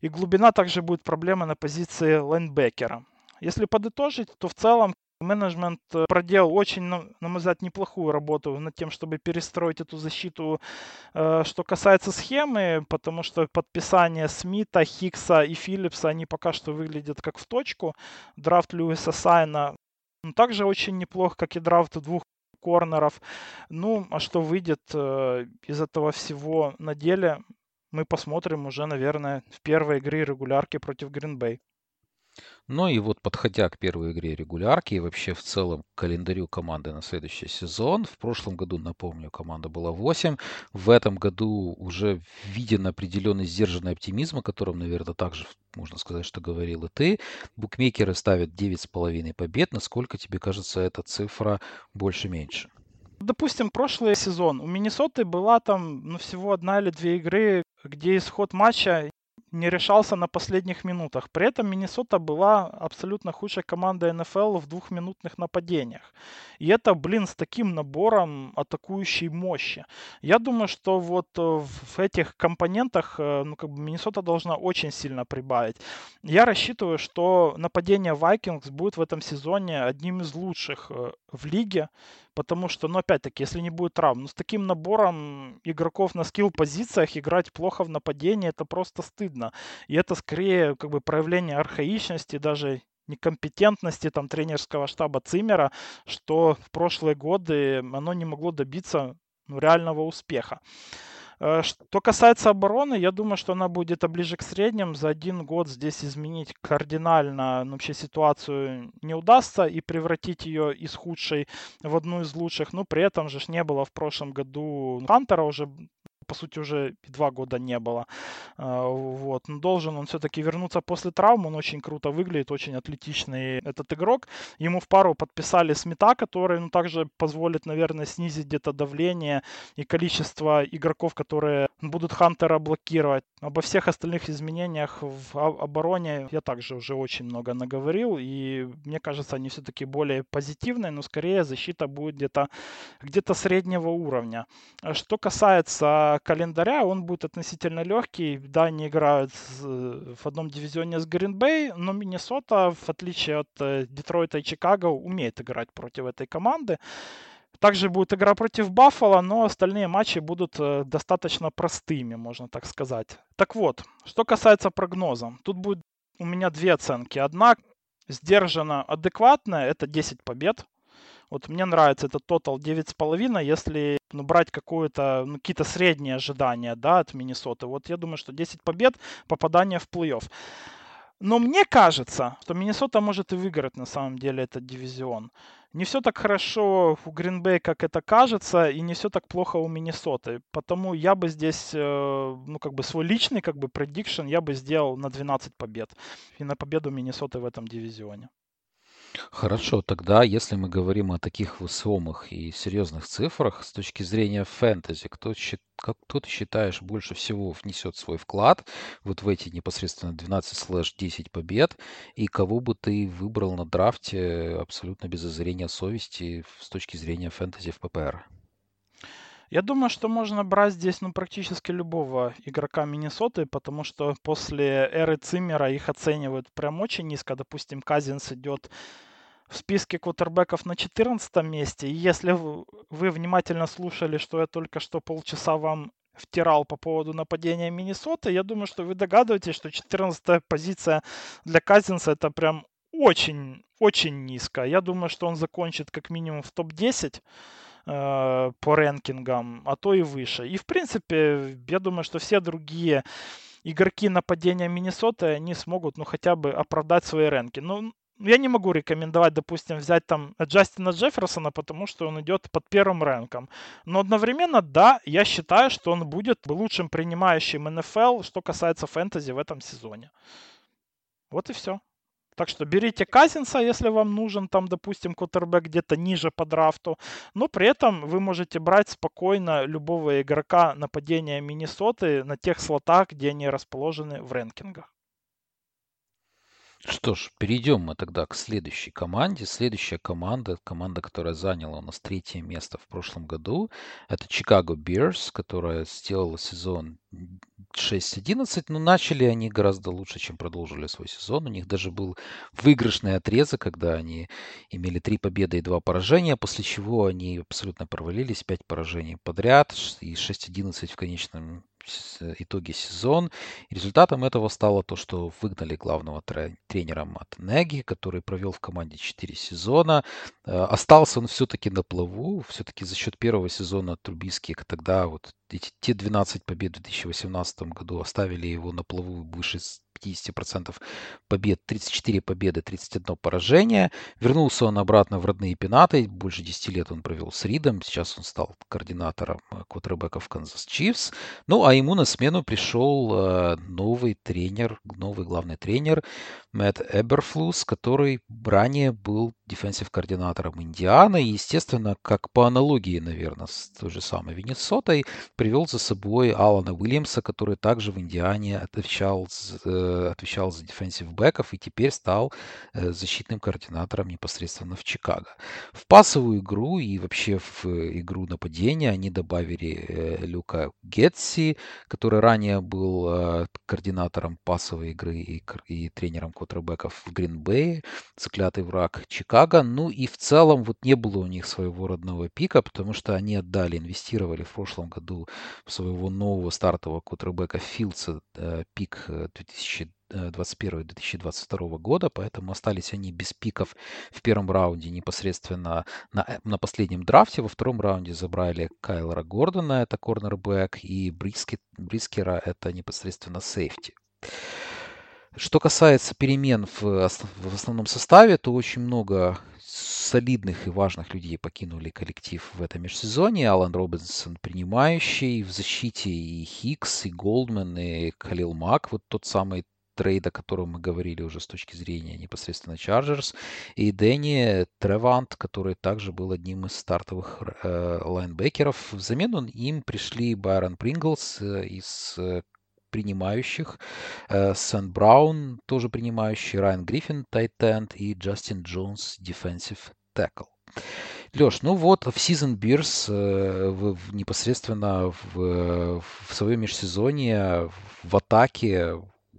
и глубина также будет проблема на позиции лайнбекера. Если подытожить, то в целом Менеджмент э, проделал очень, на мой взгляд, неплохую работу над тем, чтобы перестроить эту защиту, э, что касается схемы, потому что подписание Смита, Хикса и Филлипса, они пока что выглядят как в точку. Драфт Льюиса Сайна также очень неплох, как и драфт двух корнеров. Ну, а что выйдет э, из этого всего на деле, мы посмотрим уже, наверное, в первой игре регулярки против Гринбей. Ну и вот подходя к первой игре регулярки и вообще в целом к календарю команды на следующий сезон. В прошлом году, напомню, команда была 8. В этом году уже виден определенный сдержанный оптимизм, о котором, наверное, также можно сказать, что говорил и ты. Букмекеры ставят 9,5 побед. Насколько тебе кажется эта цифра больше-меньше? Допустим, прошлый сезон у Миннесоты была там ну, всего одна или две игры, где исход матча не решался на последних минутах. При этом Миннесота была абсолютно худшей командой НФЛ в двухминутных нападениях. И это, блин, с таким набором атакующей мощи. Я думаю, что вот э, в этих компонентах э, ну, как бы Миннесота должна очень сильно прибавить. Я рассчитываю, что нападение Vikings будет в этом сезоне одним из лучших э, в лиге. Потому что, ну, опять-таки, если не будет травм, ну, с таким набором игроков на скилл-позициях играть плохо в нападении, это просто стыдно. И это скорее, как бы, проявление архаичности, даже некомпетентности там тренерского штаба Цимера, что в прошлые годы оно не могло добиться ну, реального успеха. Э, что касается обороны, я думаю, что она будет ближе к средним. За один год здесь изменить кардинально ну, вообще ситуацию не удастся и превратить ее из худшей в одну из лучших. Но при этом же не было в прошлом году Хантера уже по сути, уже два года не было. А, вот. Но должен он все-таки вернуться после травмы. Он очень круто выглядит, очень атлетичный этот игрок. Ему в пару подписали Смета, который ну, также позволит, наверное, снизить где-то давление и количество игроков, которые будут Хантера блокировать. Обо всех остальных изменениях в обороне я также уже очень много наговорил. И мне кажется, они все-таки более позитивные, но скорее защита будет где-то где-то среднего уровня. Что касается календаря, он будет относительно легкий. Да, они играют в одном дивизионе с Гринбей, но Миннесота, в отличие от э, Детройта и Чикаго, умеет играть против этой команды. Также будет игра против Баффала, но остальные матчи будут э, достаточно простыми, можно так сказать. Так вот, что касается прогноза. Тут будет у меня две оценки. Одна сдержанно адекватная, это 10 побед. Вот мне нравится этот тотал 9,5, если ну, брать какое-то, ну, какие-то средние ожидания да, от Миннесоты. Вот я думаю, что 10 побед, попадание в плей-офф. Но мне кажется, что Миннесота может и выиграть на самом деле этот дивизион. Не все так хорошо у Гринбей, как это кажется, и не все так плохо у Миннесоты. Потому я бы здесь, э, ну, как бы свой личный, как бы, предикшн я бы сделал на 12 побед. И на победу Миннесоты в этом дивизионе. Хорошо, тогда если мы говорим о таких весомых и серьезных цифрах с точки зрения фэнтези, кто, как, кто ты считаешь больше всего внесет свой вклад вот в эти непосредственно 12 слэш 10 побед, и кого бы ты выбрал на драфте абсолютно без озрения совести с точки зрения фэнтези в ППР? Я думаю, что можно брать здесь ну, практически любого игрока Миннесоты, потому что после эры Циммера их оценивают прям очень низко. Допустим, Казинс идет в списке квотербеков на 14 месте. И если вы внимательно слушали, что я только что полчаса вам втирал по поводу нападения Миннесоты, я думаю, что вы догадываетесь, что 14 позиция для Казинса это прям очень, очень низко. Я думаю, что он закончит как минимум в топ-10 Э, по рэнкингам, а то и выше. И, в принципе, я думаю, что все другие игроки нападения Миннесоты, они смогут, ну, хотя бы оправдать свои рэнки. Ну, я не могу рекомендовать, допустим, взять там Джастина Джефферсона, потому что он идет под первым рэнком. Но одновременно, да, я считаю, что он будет лучшим принимающим НФЛ, что касается фэнтези в этом сезоне. Вот и все. Так что берите Казинса, если вам нужен, там, допустим, кутербэк где-то ниже по драфту. Но при этом вы можете брать спокойно любого игрока нападения Миннесоты на тех слотах, где они расположены в рэнкингах. Что ж, перейдем мы тогда к следующей команде. Следующая команда, команда, которая заняла у нас третье место в прошлом году, это Chicago Bears, которая сделала сезон 6-11, но начали они гораздо лучше, чем продолжили свой сезон. У них даже был выигрышный отрезок, когда они имели три победы и два поражения, после чего они абсолютно провалились, пять поражений подряд и 6-11 в конечном итоге сезон. И результатом этого стало то, что выгнали главного тренера Мат Неги, который провел в команде 4 сезона. Э, остался он все-таки на плаву, все-таки за счет первого сезона Трубийский тогда вот эти, те 12 побед в 2018 году оставили его на плаву выше 50% побед, 34 победы, 31 поражение. Вернулся он обратно в родные пенаты. Больше 10 лет он провел с Ридом. Сейчас он стал координатором э, квотербеков Канзас Чифс. Ну, а ему на смену пришел э, новый тренер, новый главный тренер Мэтт Эберфлус, который ранее был дефенсив координатором Индианы. И, естественно, как по аналогии, наверное, с той же самой Виннесотой, привел за собой Алана Уильямса, который также в Индиане отвечал, э, отвечал за дефенсив бэков и теперь стал э, защитным координатором непосредственно в Чикаго. В пасовую игру и вообще в игру нападения они добавили э, Люка Гетси, который ранее был координатором пасовой игры и, и тренером квотербеков в Гринбее, заклятый враг Чикаго. Ну и в целом вот не было у них своего родного пика, потому что они отдали, инвестировали в прошлом году в своего нового стартового квотербека Филдса э, пик 2021-2022 года, поэтому остались они без пиков в первом раунде непосредственно на, э, на последнем драфте. Во втором раунде забрали Кайлора Гордона, это корнербэк, и Брискет, Брискера, это непосредственно сейфти. Что касается перемен в, в основном составе, то очень много солидных и важных людей покинули коллектив в этом межсезоне. Алан Робинсон принимающий, в защите и Хикс, и Голдман, и Калил Мак, вот тот самый трейд, о котором мы говорили уже с точки зрения непосредственно Чарджерс, и Дэнни Тревант, который также был одним из стартовых э, лайнбекеров. Взамен им пришли Байрон Принглс э, из э, принимающих. Э, Сент-Браун тоже принимающий, Райан Гриффин, тайтенд и Джастин Джонс, defensive tackle. Леш, ну вот в Chicago Bears э, в, в, непосредственно в, в своем межсезонье в атаке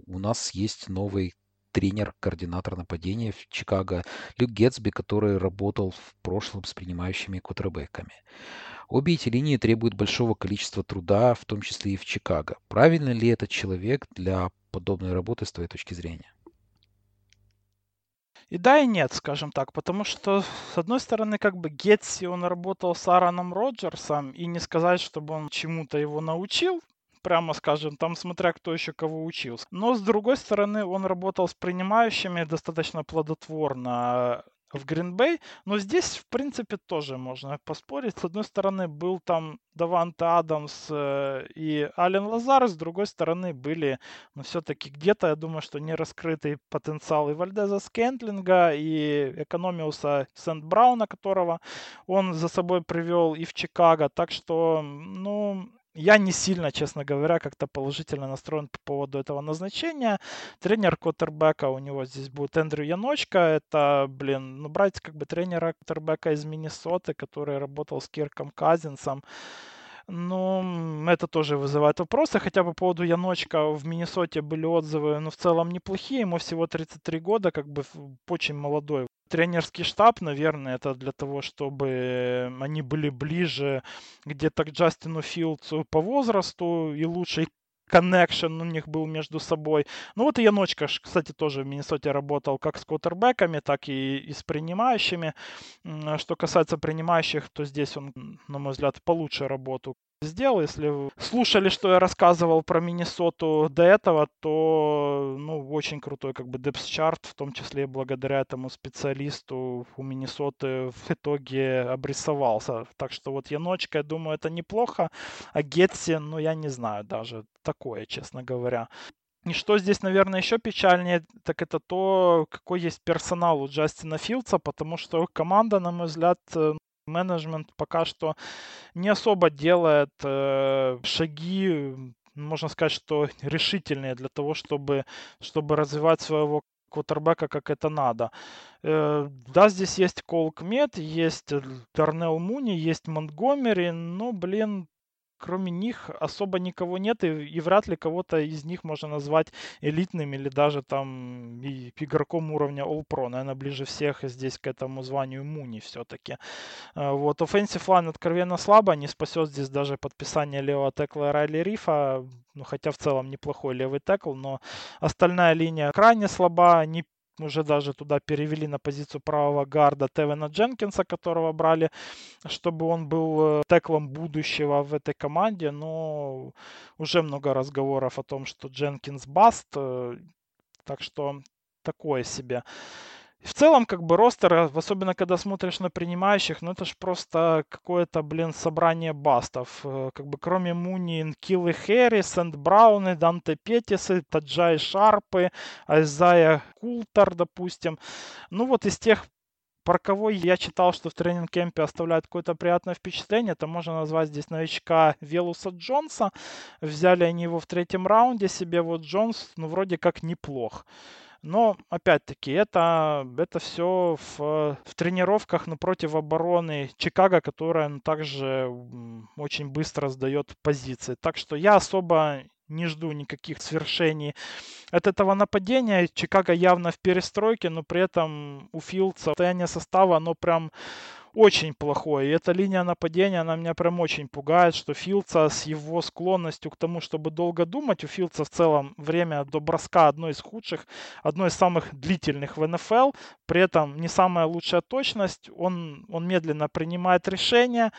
у нас есть новый тренер, координатор нападения в Чикаго Люк Гетсби, который работал в прошлом с принимающими кутербеками. Обе эти линии требуют большого количества труда, в том числе и в Чикаго. Правильно ли этот человек для подобной работы с твоей точки зрения? И да, и нет, скажем так, потому что, с одной стороны, как бы Гетси, он работал с Аароном Роджерсом, и не сказать, чтобы он чему-то его научил, прямо скажем, там смотря кто еще кого учился. Но, с другой стороны, он работал с принимающими достаточно плодотворно в Гринбей. Но здесь, в принципе, тоже можно поспорить. С одной стороны, был там Даванте Адамс э, и Ален Лазар, с другой стороны, были, ну, все-таки где-то, я думаю, что не раскрытый потенциал и Вальдеза Скентлинга, и Экономиуса Сент-Брауна, которого он за собой привел и в Чикаго. Так что, ну, я не сильно, честно говоря, как-то положительно настроен по поводу этого назначения. Тренер Коттербека у него здесь будет Эндрю Яночка. Это, блин, ну, брать как бы тренера Коттербека из Миннесоты, который работал с Кирком Казинсом. Ну, это тоже вызывает вопросы. Хотя по поводу Яночка в Миннесоте были отзывы, но ну, в целом неплохие. Ему всего 33 года, как бы очень молодой тренерский штаб, наверное, это для того, чтобы они были ближе где-то к Джастину Филдсу по возрасту и лучший коннекшн у них был между собой. Ну вот и Яночка, кстати, тоже в Миннесоте работал как с квотербеками, так и, и с принимающими. Что касается принимающих, то здесь он, на мой взгляд, получше работу сделал. Если слушали, что я рассказывал про Миннесоту до этого, то ну, очень крутой как бы депс-чарт, в том числе благодаря этому специалисту у Миннесоты в итоге обрисовался. Так что вот Яночка, я думаю, это неплохо, а Гетси, ну я не знаю даже, такое, честно говоря. И что здесь, наверное, еще печальнее, так это то, какой есть персонал у Джастина Филдса, потому что команда, на мой взгляд, э, менеджмент пока что не особо делает э, шаги, можно сказать, что решительные для того, чтобы, чтобы развивать своего квотербека как это надо. Э, да, здесь есть Колкмет, есть Дарнелл Муни, есть Монтгомери, но, блин, кроме них особо никого нет, и, и вряд ли кого-то из них можно назвать элитным или даже там и, игроком уровня All-Pro. Наверное, ближе всех здесь к этому званию Муни все-таки. А, вот, offensive line откровенно слабо, не спасет здесь даже подписание левого текла Райли Рифа, ну, хотя в целом неплохой левый текл, но остальная линия крайне слаба, не уже даже туда перевели на позицию правого гарда Тевена Дженкинса, которого брали, чтобы он был э, теклом будущего в этой команде. Но уже много разговоров о том, что Дженкинс баст. Э, так что такое себе. В целом, как бы ростер, э, особенно когда смотришь на принимающих, ну это ж просто какое-то, блин, собрание бастов. Э, как бы кроме Муни, Киллы Хэри, Сент Брауны, Данте Петисы, Таджай Шарпы, Айзая Култер, допустим. Ну вот из тех про кого я читал, что в тренинг-кемпе оставляет какое-то приятное впечатление, это можно назвать здесь новичка Велуса Джонса. Взяли они его в третьем раунде себе, вот Джонс, ну, вроде как неплох. Но, опять-таки, это, это все в, в тренировках ну, против обороны Чикаго, которая ну, также очень быстро сдает позиции. Так что я особо не жду никаких свершений от этого нападения. Чикаго явно в перестройке, но при этом у Филдса состояние состава, оно прям очень плохой. И эта линия нападения, она меня прям очень пугает, что Филдса с его склонностью к тому, чтобы долго думать, у Филдса в целом время до броска одно из худших, одно из самых длительных в НФЛ, при этом не самая лучшая точность, он, он медленно принимает решения,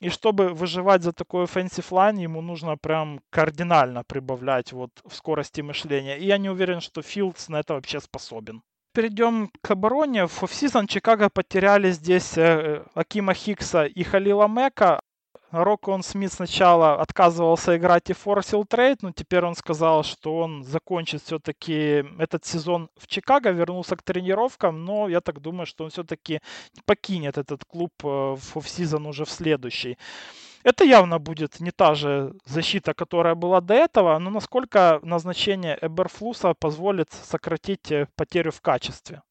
и чтобы выживать за такой offensive line, ему нужно прям кардинально прибавлять вот в скорости мышления. И я не уверен, что Филдс на это вообще способен перейдем к обороне. В офсизон Чикаго потеряли здесь э, Акима Хикса и Халила Мека. Рокон Смит сначала отказывался играть и форсил трейд, но теперь он сказал, что он закончит все-таки этот сезон в Чикаго, вернулся к тренировкам, но я так думаю, что он все-таки покинет этот клуб э, в офсизон уже в следующий. Это явно будет не та же защита, которая была до этого, но насколько назначение Эберфлуса позволит сократить э, потерю в качестве.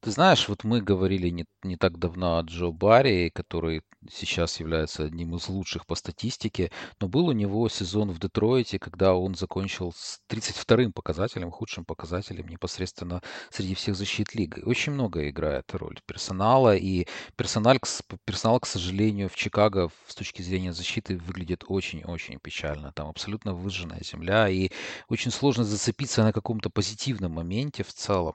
Ты знаешь, вот мы говорили не, не так давно о Джо Барри, который сейчас является одним из лучших по статистике, но был у него сезон в Детройте, когда он закончил с 32-м показателем, худшим показателем непосредственно среди всех защит лиги. Очень много играет роль персонала, и персонал, персонал, к сожалению, в Чикаго с точки зрения защиты выглядит очень-очень печально. Там абсолютно выжженная земля, и очень сложно зацепиться на каком-то позитивном моменте в целом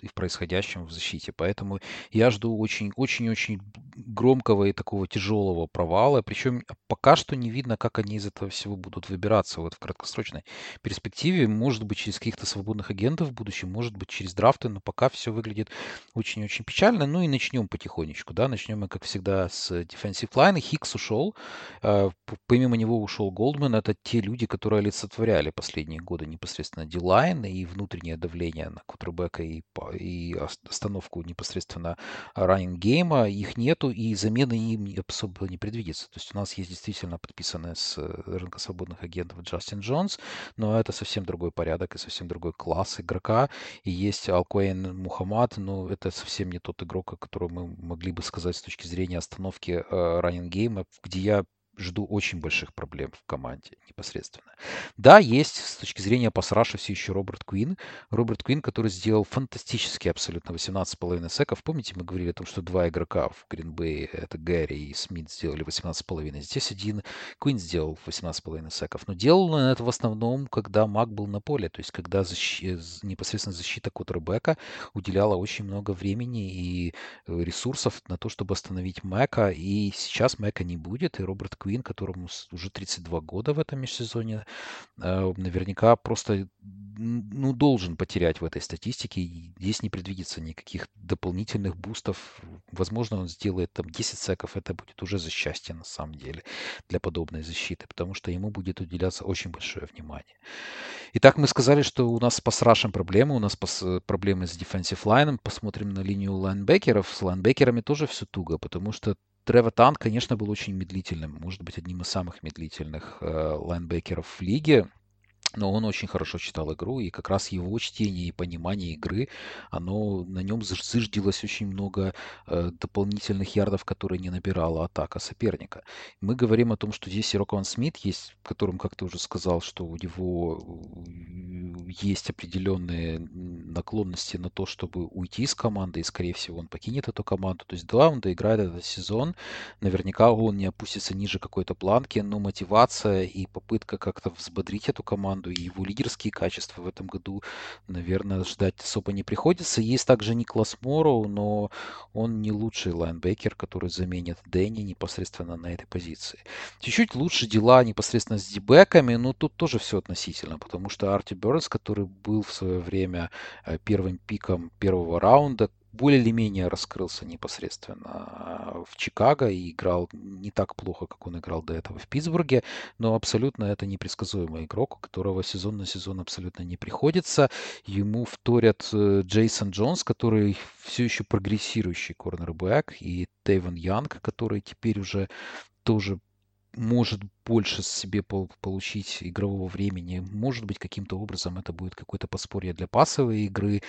и в происходящем в защите. Поэтому я жду очень-очень-очень громкого и такого тяжелого провала. Причем пока что не видно, как они из этого всего будут выбираться вот в краткосрочной перспективе. Может быть, через каких-то свободных агентов в будущем, может быть, через драфты, но пока все выглядит очень-очень печально. Ну и начнем потихонечку, да, начнем мы, как всегда, с defensive line. Хикс ушел, э, помимо него ушел Голдман. Это те люди, которые олицетворяли последние годы непосредственно D-line и внутреннее давление на квотербека и, и остановку непосредственно running game а. Их нету, и замены им особо не предвидится. То есть у нас есть действительно подписанные с э, рынка свободных агентов Джастин Джонс, но это совсем другой порядок и совсем другой класс игрока. И есть Алкуэйн Мухаммад, но это совсем не тот игрок, о котором мы могли бы сказать с точки зрения остановки э, running game а, где я жду очень больших проблем в команде непосредственно. Да, есть с точки зрения pass rush а все еще Роберт Куин. Роберт Куин, который сделал фантастически абсолютно 18,5 секов. Помните, мы говорили о том, что два игрока в Гринбей, это Гэри и Смит, сделали 18,5. Здесь один Куин сделал 18,5 секов. Но делал он это в основном, когда Мак был на поле. То есть, когда защи... непосредственно защита кутербека уделяла очень много времени и э, ресурсов на то, чтобы остановить Мэка. И сейчас Мэка не будет, и Роберт Квин, которому уже 32 года в этом межсезоне, э, наверняка просто ну, должен потерять в этой статистике. Здесь не предвидится никаких дополнительных бустов. Возможно, он сделает там 10 секов. Это будет уже за счастье на самом деле для подобной защиты, потому что ему будет уделяться очень большое внимание. Итак, мы сказали, что у нас с пасрашем проблемы, у нас проблемы с defensive line. Посмотрим на линию лайнбекеров. С лайнбекерами тоже все туго, потому что Тревор Танк, конечно, был очень медлительным, может быть, одним из самых медлительных э, лайнбекеров в лиге но он очень хорошо читал игру, и как раз его чтение и понимание игры, оно на нем заждилось очень много э, дополнительных ярдов, которые не набирала атака соперника. Мы говорим о том, что здесь Рокван Смит есть, которым, как ты уже сказал, что у него есть определенные наклонности на то, чтобы уйти из команды, и, скорее всего, он покинет эту команду. То есть, да, он доиграет этот сезон, наверняка он не опустится ниже какой-то планки, но мотивация и попытка как-то взбодрить эту команду команду, и его лидерские качества в этом году, наверное, ждать особо не приходится. Есть также Никлас Морроу, но он не лучший лайнбекер, который заменит Дэнни непосредственно на этой позиции. Чуть-чуть лучше дела непосредственно с дебеками, но тут тоже все относительно, потому что Арти Бернс, который был в свое время э, первым пиком первого раунда, более или менее раскрылся непосредственно в Чикаго и играл не так плохо, как он играл до этого в Питтсбурге, но абсолютно это непредсказуемый игрок, у которого сезон на сезон абсолютно не приходится. Ему вторят э, Джейсон Джонс, который все еще прогрессирующий корнербэк, и Тейвен Янг, который теперь уже тоже может больше себе получить игрового времени. Может быть, каким-то образом это будет какое-то подспорье для пасовой игры.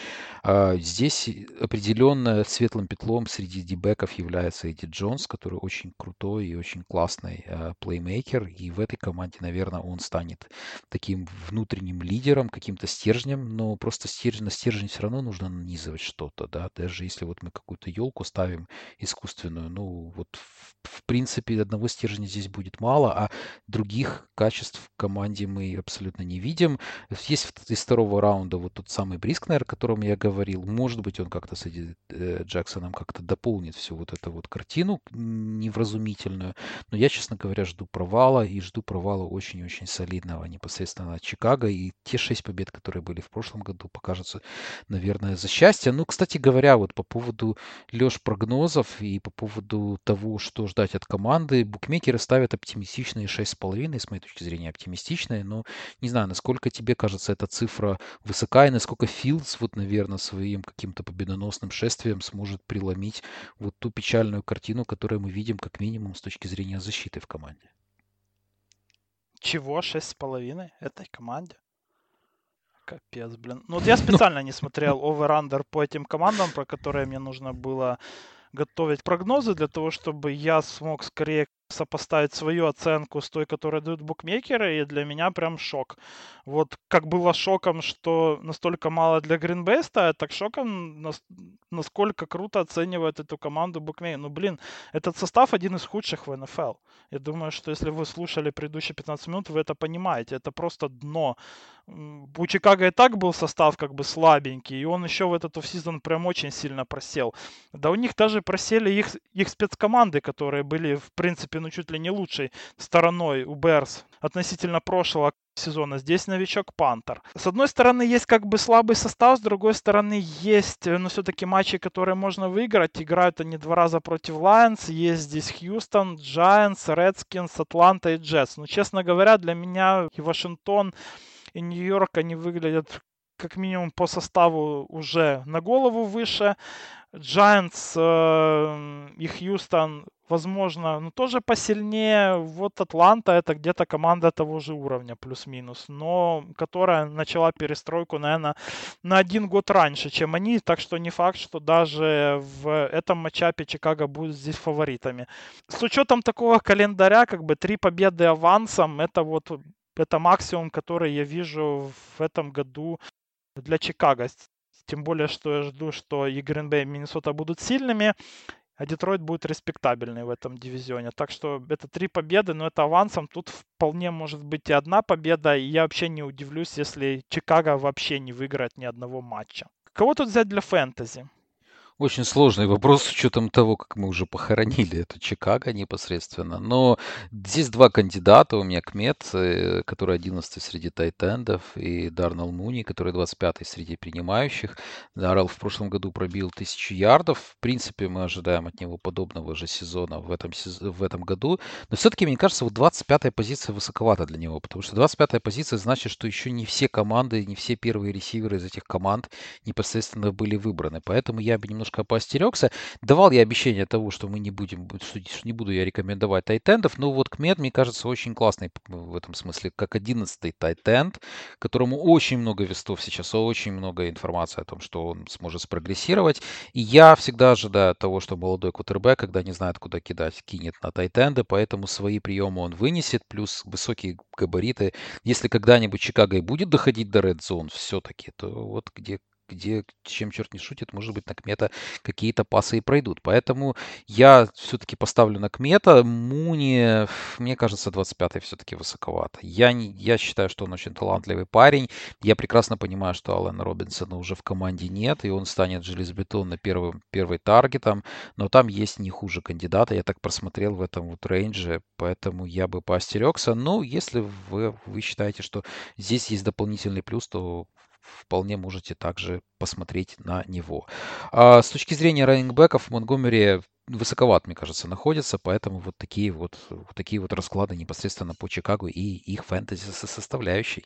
А, здесь определенно светлым петлом среди дебеков является Эдди Джонс, который очень крутой и очень классный а, плеймейкер. И в этой команде, наверное, он станет таким внутренним лидером, каким-то стержнем. Но просто стержень, на стержень все равно нужно нанизывать что-то. Да? Даже если вот мы какую-то елку ставим искусственную, ну вот в, в принципе одного стержня здесь будет мало, а Других качеств в команде мы абсолютно не видим. Есть из второго раунда вот тот самый Брискнер, о котором я говорил. Может быть, он как-то с э, Джексоном как-то дополнит всю вот эту вот картину невразумительную. Но я, честно говоря, жду провала и жду провала очень-очень солидного непосредственно от Чикаго. И те шесть побед, которые были в прошлом году, покажутся, наверное, за счастье. Ну, кстати говоря, вот по поводу Леш прогнозов и по поводу того, что ждать от команды, букмекеры ставят оптимистичные 6,5, с моей точки зрения, оптимистичная, но не знаю, насколько тебе кажется эта цифра высока, и насколько Филдс, вот, наверное, своим каким-то победоносным шествием сможет преломить вот ту печальную картину, которую мы видим, как минимум, с точки зрения защиты в команде. Чего? 6,5 этой команде? Капец, блин. Ну вот я ну. специально не смотрел over-under по этим командам, про которые мне нужно было готовить прогнозы для того, чтобы я смог скорее сопоставить свою оценку с той, которую дают букмекеры, и для меня прям шок. Вот как было шоком, что настолько мало для Гринбеста, так шоком, насколько круто оценивает эту команду букмекеры. Ну, блин, этот состав один из худших в НФЛ. Я думаю, что если вы слушали предыдущие 15 минут, вы это понимаете. Это просто дно у Чикаго и так был состав как бы слабенький, и он еще в этот офсезон прям очень сильно просел. Да у них даже просели их, их спецкоманды, которые были, в принципе, ну чуть ли не лучшей стороной у Берс относительно прошлого сезона. Здесь новичок Пантер. С одной стороны, есть как бы слабый состав, с другой стороны, есть, э, но ну, все-таки матчи, которые можно выиграть. Играют они два раза против Лайонс. Есть здесь Хьюстон, Giants, Редскинс, Атланта и Джетс. Но, честно говоря, для меня и Вашингтон, и Нью-Йорк, они выглядят как минимум по составу уже на голову выше. Giants э, и Хьюстон, возможно, ну, тоже посильнее. Вот Атланта это где-то команда того же уровня, плюс-минус, но которая начала перестройку, наверное, на один год раньше, чем они. Так что не факт, что даже в этом матчапе Чикаго будет здесь фаворитами. С учетом такого календаря, как бы три победы авансом, это вот это максимум, который я вижу в этом году для Чикаго. Тем более, что я жду, что и Гринбей, и Миннесота будут сильными, а Детройт будет респектабельный в этом дивизионе. Так что это три победы, но это авансом. Тут вполне может быть и одна победа, и я вообще не удивлюсь, если Чикаго вообще не выиграет ни одного матча. Кого тут взять для фэнтези? Очень сложный вопрос с учетом того, как мы уже похоронили это Чикаго непосредственно. Но здесь два кандидата. У меня Кмет, э, который 11 среди тайтендов, и Дарнелл Муни, который 25 среди принимающих. Даррелл в прошлом году пробил 1000 ярдов. В принципе, мы ожидаем от него подобного же сезона в этом, в этом году. Но все-таки, мне кажется, вот 25-я позиция высоковата для него, потому что 25-я позиция значит, что еще не все команды, не все первые ресиверы из этих команд непосредственно были выбраны. Поэтому я бы немножко немножко поостерегся. Давал я обещание того, что мы не будем, что не буду я рекомендовать тайтендов, но вот Кмет, мне кажется, очень классный в этом смысле, как 11-й тайтенд, которому очень много вестов сейчас, очень много информации о том, что он сможет спрогрессировать. И я всегда ожидаю того, что молодой кутербэк, когда не знает, куда кидать, кинет на тайтенды, поэтому свои приемы он вынесет, плюс высокие габариты. Если когда-нибудь Чикаго и будет доходить до Red Zone все-таки, то вот где где, чем черт не шутит, может быть, на Кмета какие-то пасы и пройдут. Поэтому я все-таки поставлю на Кмета. Муни, мне кажется, 25-й все-таки высоковато. Я, не, я считаю, что он очень талантливый парень. Я прекрасно понимаю, что Алана Робинсона уже в команде нет, и он станет железобетонно первым, первый таргетом, но там есть не хуже кандидата. Я так просмотрел в этом вот рейнже, поэтому я бы поостерегся. Но если вы, вы считаете, что здесь есть дополнительный плюс, то вполне можете также посмотреть на него. А с точки зрения раннингбеков, Монгомери высоковат, мне кажется, находится, поэтому вот такие вот, вот такие вот расклады непосредственно по Чикаго и их фэнтези составляющей.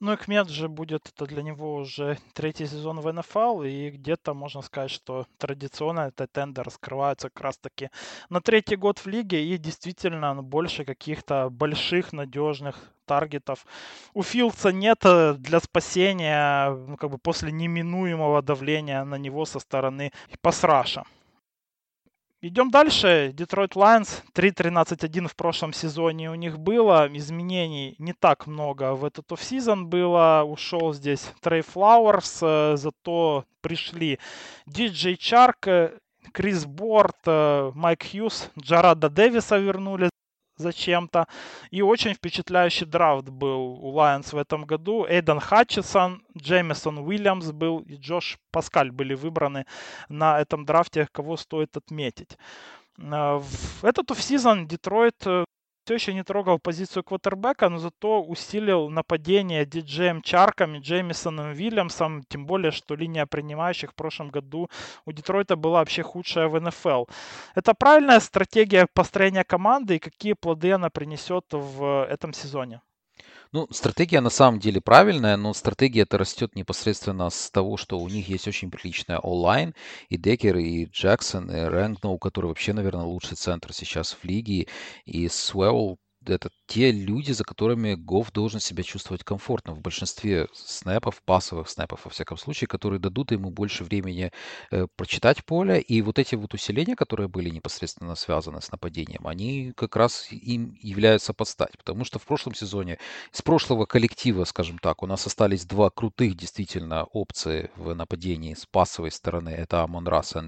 Ну, Экмед же будет, это для него уже третий сезон в НФЛ, и где-то можно сказать, что традиционно это тендер раскрывается как раз-таки на третий год в лиге, и действительно больше каких-то больших, надежных таргетов. У Филдса нет э, для спасения, ну, как бы после неминуемого давления на него со стороны pass rush а. Идем дальше. Детройт Лайонс 3-13-1 в прошлом сезоне у них было. Изменений не так много в этот offseason было. Ушел здесь Трей Флауэрс, э, зато пришли Диджей Чарк, э, Крис Борд, Майк Хьюз, Джарада Дэвиса вернули зачем-то. И очень впечатляющий драфт был у Lions в этом году. Эйден Хатчисон, Джеймисон Уильямс был и Джош Паскаль были выбраны на этом драфте, кого стоит отметить. Э, этот офсезон Детройт э, все еще не трогал позицию квотербека, но зато усилил нападение диджеем Чарком и Джеймисоном Вильямсом, тем более, что линия принимающих в прошлом году у Детройта была вообще худшая в НФЛ. Это правильная стратегия построения команды и какие плоды она принесет в этом сезоне? Ну, стратегия на самом деле правильная, но стратегия это растет непосредственно с того, что у них есть очень приличная онлайн, и Декер, и Джексон, и Рэнгноу, который вообще, наверное, лучший центр сейчас в лиге, и Свелл это те люди, за которыми Гофф должен себя чувствовать комфортно в большинстве снэпов, пасовых снэпов, во всяком случае, которые дадут ему больше времени э, прочитать поле. И вот эти вот усиления, которые были непосредственно связаны с нападением, они как раз им являются подстать. Потому что в прошлом сезоне из прошлого коллектива, скажем так, у нас остались два крутых действительно опции в нападении с пасовой стороны. Это Амон Расс и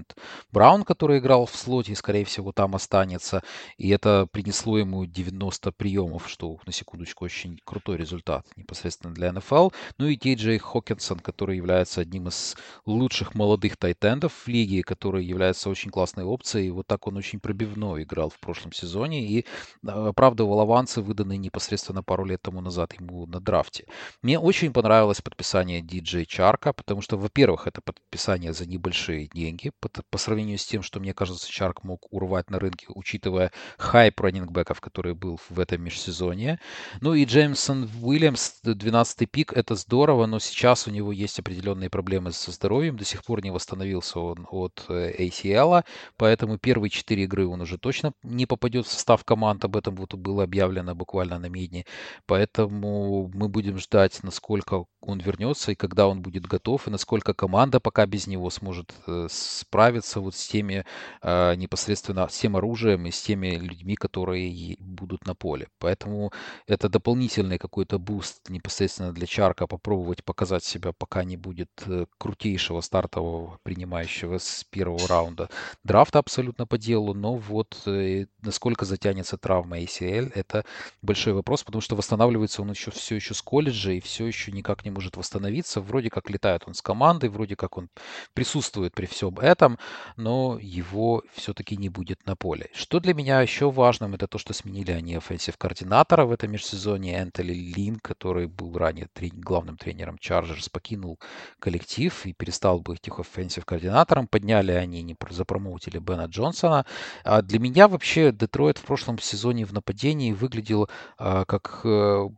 Браун, который играл в слоте и, скорее всего, там останется. И это принесло ему 90 приемов, что, на секундочку, очень крутой результат непосредственно для НФЛ. Ну и Кей Джей Хокинсон, который является одним из лучших молодых тайтендов в лиге, который является очень классной опцией. Вот так он очень пробивно играл в прошлом сезоне и оправдывал авансы, выданные непосредственно пару лет тому назад ему на драфте. Мне очень понравилось подписание Диджей Чарка, потому что, во-первых, это подписание за небольшие деньги по сравнению с тем, что, мне кажется, Чарк мог урвать на рынке, учитывая хайп раннингбеков, который был в этом межсезонье. Ну и Джеймсон Уильямс, 12-й пик, это здорово, но сейчас у него есть определенные проблемы со здоровьем, до сих пор не восстановился он от э, ACL, поэтому первые четыре игры он уже точно не попадет в состав команд, об этом вот было объявлено буквально на медне, поэтому мы будем ждать, насколько он вернется и когда он будет готов, и насколько команда пока без него сможет э, справиться вот с теми э, непосредственно, с тем оружием и с теми людьми, которые будут на поле. Поэтому это дополнительный какой-то буст непосредственно для Чарка попробовать показать себя, пока не будет э, крутейшего стартового принимающего с первого раунда драфта абсолютно по делу, но вот э, насколько затянется травма ACL, это большой вопрос, потому что восстанавливается он еще все еще с колледжа и все еще никак не может восстановиться. Вроде как летает он с командой, вроде как он присутствует при всем этом, но его все-таки не будет на поле. Что для меня еще важным, это то, что сменили они offensive координатора в этом межсезонье. Энтоли Лин, который был ранее трени- главным тренером Чарджерс, покинул коллектив и перестал быть их offensive координатором. Подняли они, не запромоутили Бена Джонсона. А для меня вообще Детройт в прошлом сезоне в нападении выглядел а, как э,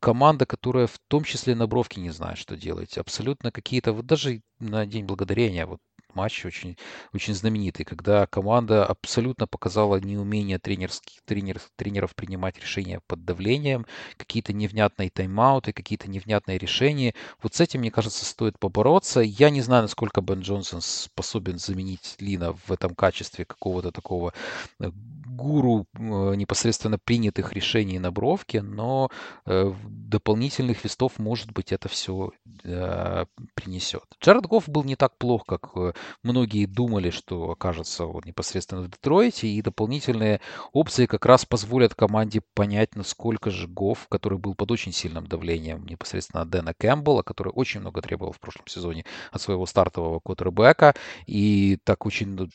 команда, которая в том числе на бровке не знает, что делать. Абсолютно какие-то, вот даже на День Благодарения, вот матч очень, очень знаменитый, когда команда абсолютно показала неумение тренерских, тренер, тренеров принимать решения под давлением, какие-то невнятные тайм-ауты, какие-то невнятные решения. Вот с этим, мне кажется, стоит побороться. Я не знаю, насколько Бен Джонсон способен заменить Лина в этом качестве какого-то такого э, гуру э, непосредственно принятых решений на бровке, но э, дополнительных листов, может быть, это все э, принесет. Джаред Гофф был не так плох, как многие думали, что окажется вот непосредственно в Детройте, и дополнительные опции как раз позволят команде понять, насколько же Гофф, который был под очень сильным давлением непосредственно от Дэна Кэмпбелла, который очень много требовал в прошлом сезоне от своего стартового квотербека, и так очень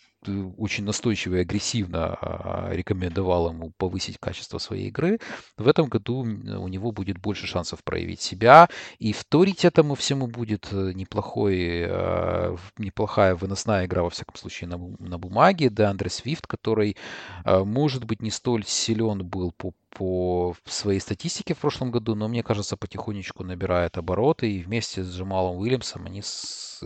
очень настойчиво и агрессивно а, рекомендовал ему повысить качество своей игры, в этом году у него будет больше шансов проявить себя. И вторить этому всему будет э, неплохой, а, неплохая выносная игра, во всяком случае, на, на бумаге. Да, Андре Свифт, который, а, может быть, не столь силен был по по своей статистике в прошлом году, но мне кажется, потихонечку набирает обороты, и вместе с Джамалом Уильямсом они с,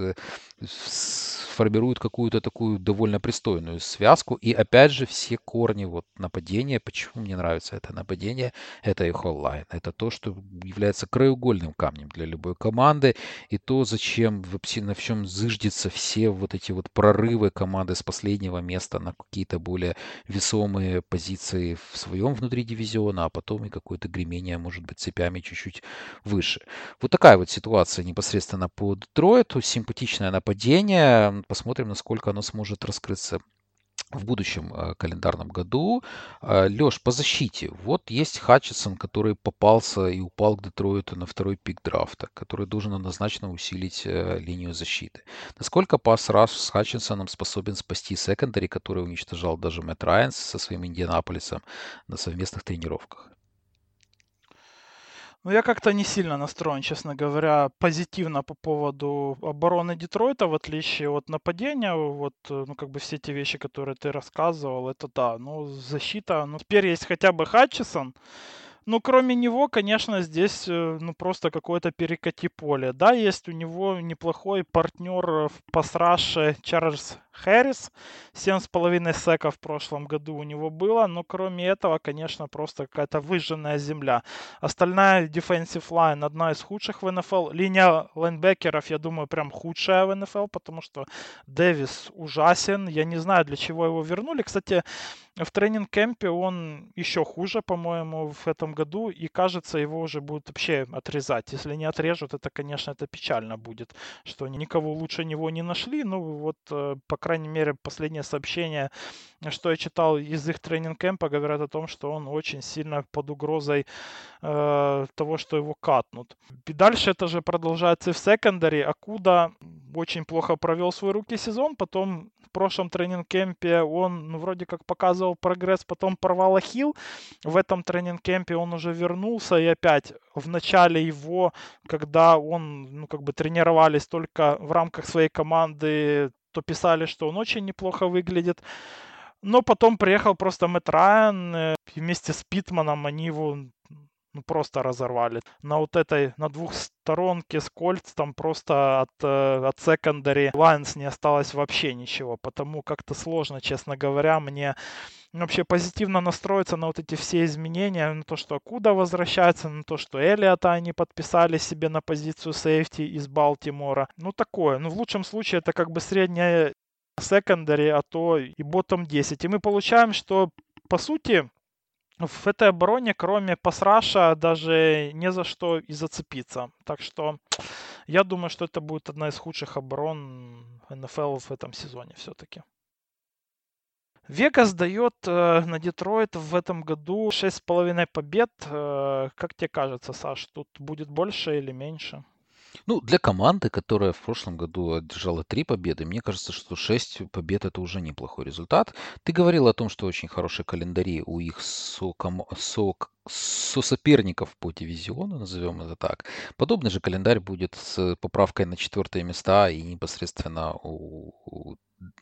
с формируют какую-то такую довольно пристойную связку. И опять же, все корни вот нападения, почему мне нравится это нападение, это их онлайн. Это то, что является краеугольным камнем для любой команды. И то, зачем вообще на чем зыждется все вот эти вот прорывы команды с последнего места на какие-то более весомые позиции в своем внутри дивизиона, а потом и какое-то гремение, может быть, цепями чуть-чуть выше. Вот такая вот ситуация непосредственно по Детройту. Симпатичное нападение посмотрим, насколько оно сможет раскрыться в будущем э, календарном году. Э, Леш, по защите. Вот есть Хатчисон, который попался и упал к Детройту на второй пик драфта, который должен однозначно усилить э, линию защиты. Насколько пас Раш с Хатчинсоном способен спасти секондари, который уничтожал даже Мэтт Райанс со своим Индианаполисом на совместных тренировках? Ну, я как-то не сильно настроен, честно говоря, позитивно по поводу обороны Детройта, в отличие от нападения. Вот, э, ну, как бы все те вещи, которые ты рассказывал, это да. Ну, защита, ну, теперь есть хотя бы Хатчисон, ну, кроме него, конечно, здесь э, ну просто какое-то перекати поле. Да, есть у него неплохой партнер в пасраше Чарльз Хэрис. 7,5 сека в прошлом году у него было, но кроме этого, конечно, просто какая-то выжженная земля. Остальная defensive line одна из худших в НФЛ. Линия лайнбекеров, я думаю, прям худшая в НФЛ, потому что Дэвис ужасен. Я не знаю, для чего его вернули. Кстати, в тренинг-кемпе он еще хуже, по-моему, в этом году, и кажется, его уже будут вообще отрезать. Если не отрежут, это, конечно, это печально будет, что никого лучше него не нашли. Ну, вот э, пока крайней мере, последнее сообщение, что я читал из их тренинг-кемпа, говорят о том, что он очень сильно под угрозой э, того, что его катнут. И дальше это же продолжается и в секондаре. Акуда очень плохо провел свой руки сезон, потом в прошлом тренинг-кемпе он ну, вроде как показывал прогресс, потом порвал ахилл. В этом тренинг-кемпе он уже вернулся и опять в начале его, когда он, ну, как бы тренировались только в рамках своей команды, то писали, что он очень неплохо выглядит. Но потом приехал просто Мэтт Райан, э, вместе с Питманом они его ну, просто разорвали. На вот этой, на двух сторонке с Колтс там просто от, э, от secondary Лайонс не осталось вообще ничего. Потому как-то сложно, честно говоря, мне вообще позитивно настроиться на вот эти все изменения, на то, что Окуда возвращается, на то, что Элиота они подписали себе на позицию safety из Балтимора. Ну, такое. Ну, в лучшем случае это как бы средняя секондари, а то и ботом 10. И мы получаем, что по сути в этой обороне, кроме пасраша, даже не за что и зацепиться. Так что я думаю, что это будет одна из худших оборон НФЛ в этом сезоне все-таки. Вегас дает э, на Детройт в этом году 6,5 побед. Э, как тебе кажется, Саш, тут будет больше или меньше? Ну, для команды, которая в прошлом году одержала три победы, мне кажется, что шесть побед это уже неплохой результат. Ты говорил о том, что очень хорошие календари у их соком, сок, соперников по дивизиону, назовем это так. Подобный же календарь будет с поправкой на четвертые места и непосредственно у, у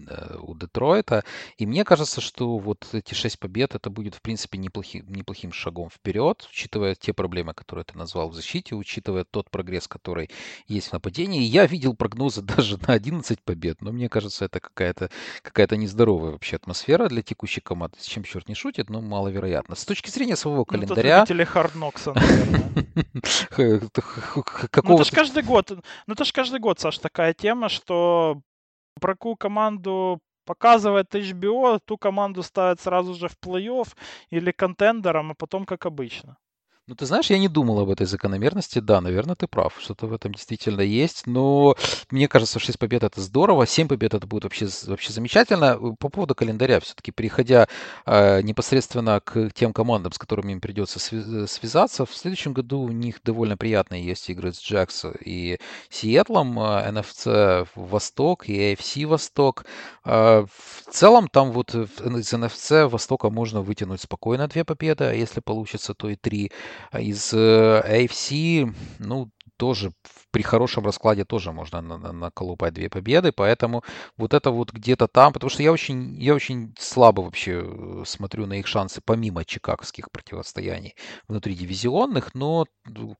Э, у Детройта. И мне кажется, что вот эти шесть побед, это будет, в принципе, неплохим, неплохим шагом вперед, учитывая те проблемы, которые ты назвал в защите, учитывая тот прогресс, который есть в нападении. Я видел прогнозы даже на 11 побед, но мне кажется, это какая-то какая нездоровая вообще атмосфера для текущей команды. С чем черт не шутит, но маловероятно. С точки зрения своего календаря... Ну, любители Харднокса, наверное. Ну, это же каждый год, ну, это же каждый год, Саш, такая тема, что про какую команду показывает HBO, ту команду ставят сразу же в плей-офф или контендером, а потом как обычно. Ну, ты знаешь, я не думал об этой закономерности. Да, наверное, ты прав. Что-то в этом действительно есть. Но мне кажется, 6 побед это здорово. 7 побед это будет вообще, вообще замечательно. По поводу календаря, все-таки переходя э, непосредственно к тем командам, с которыми им придется связаться, в следующем году у них довольно приятные есть игры с Джекс и Сиэтлом, NFC Восток и AFC Восток. Э, в целом там вот из NFC Востока можно вытянуть спокойно две победы, а если получится, то и три. А из AFC, э, ну, тоже при хорошем раскладе тоже можно наколупать две победы, поэтому вот это вот где-то там, потому что я очень, я очень слабо вообще э, смотрю на их шансы помимо чикагских противостояний внутри дивизионных, но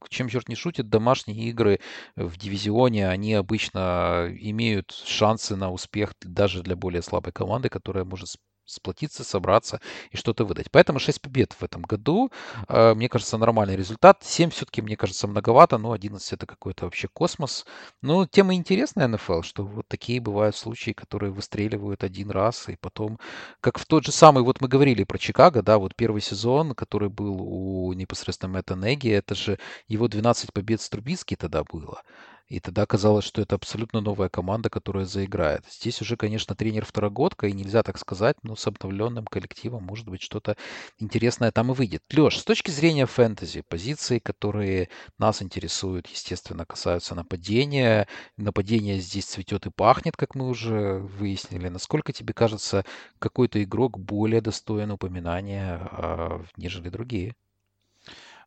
чем черт не шутит, домашние игры в дивизионе, они обычно имеют шансы на успех даже для более слабой команды, которая может сплотиться, собраться и что-то выдать. Поэтому 6 побед в этом году, э, мне кажется, нормальный результат. 7 все-таки, мне кажется, многовато, но 11 это какой-то вообще космос. Но тема интересная НФЛ, что вот такие бывают случаи, которые выстреливают один раз, и потом, как в тот же самый, вот мы говорили про Чикаго, да, вот первый сезон, который был у непосредственно Мэтта Неги, это же его 12 побед с Трубицки тогда было. И тогда казалось, что это абсолютно новая команда, которая заиграет. Здесь уже, конечно, тренер второгодка, и нельзя так сказать, но с обновленным коллективом, может быть, что-то интересное там и выйдет. Леш, с точки зрения фэнтези, позиции, которые нас интересуют, естественно, касаются нападения. Нападение здесь цветет и пахнет, как мы уже выяснили. Насколько тебе кажется, какой-то игрок более достоин упоминания, а, нежели другие?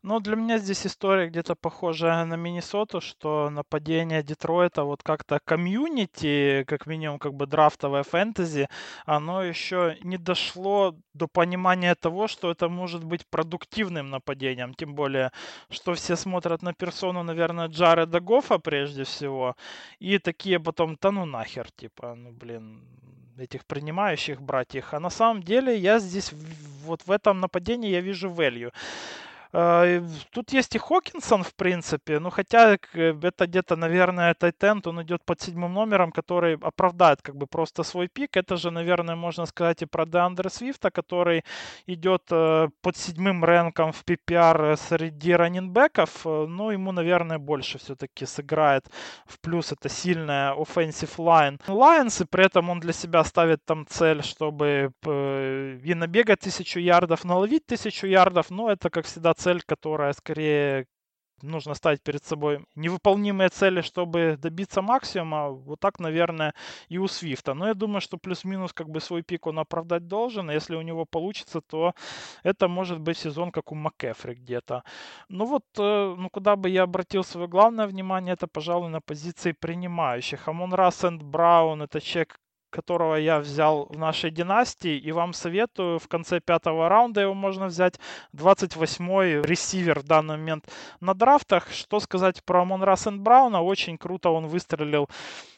Ну, для меня здесь история где-то похожая на Миннесоту, что нападение Детройта, вот как-то комьюнити, как минимум как бы драфтовое фэнтези, оно еще не дошло до понимания того, что это может быть продуктивным нападением. Тем более, что все смотрят на персону, наверное, Джареда Гофа прежде всего, и такие потом, да ну нахер, типа, ну блин, этих принимающих братьев. А на самом деле я здесь вот в этом нападении я вижу value. А, тут есть и Хокинсон, в принципе, ну хотя это где-то, наверное, Тайтенд, он идет под седьмым номером, который оправдает как бы просто свой пик. Это же, наверное, можно сказать и про Деандре Свифта, который идет э, под седьмым рэнком в PPR среди раненбеков, э, но ему, наверное, больше все-таки сыграет. В плюс это сильная offensive line. Lions, и при этом он для себя ставит там цель, чтобы э, и набегать тысячу ярдов, наловить тысячу ярдов, но это, как всегда, цель, которая скорее нужно ставить перед собой невыполнимые цели, чтобы добиться максимума. Вот так, наверное, и у Свифта. Но я думаю, что плюс-минус как бы свой пик он оправдать должен. Если у него получится, то это может быть сезон, как у МакКефри где-то. Ну вот, э, ну куда бы я обратил свое главное внимание, это, пожалуй, на позиции принимающих. Амон Рассенд Браун, это человек, которого я взял в нашей династии, и вам советую, в конце пятого раунда его можно взять, 28-й ресивер в данный момент на драфтах. Что сказать про Монра Брауна? Очень круто он выстрелил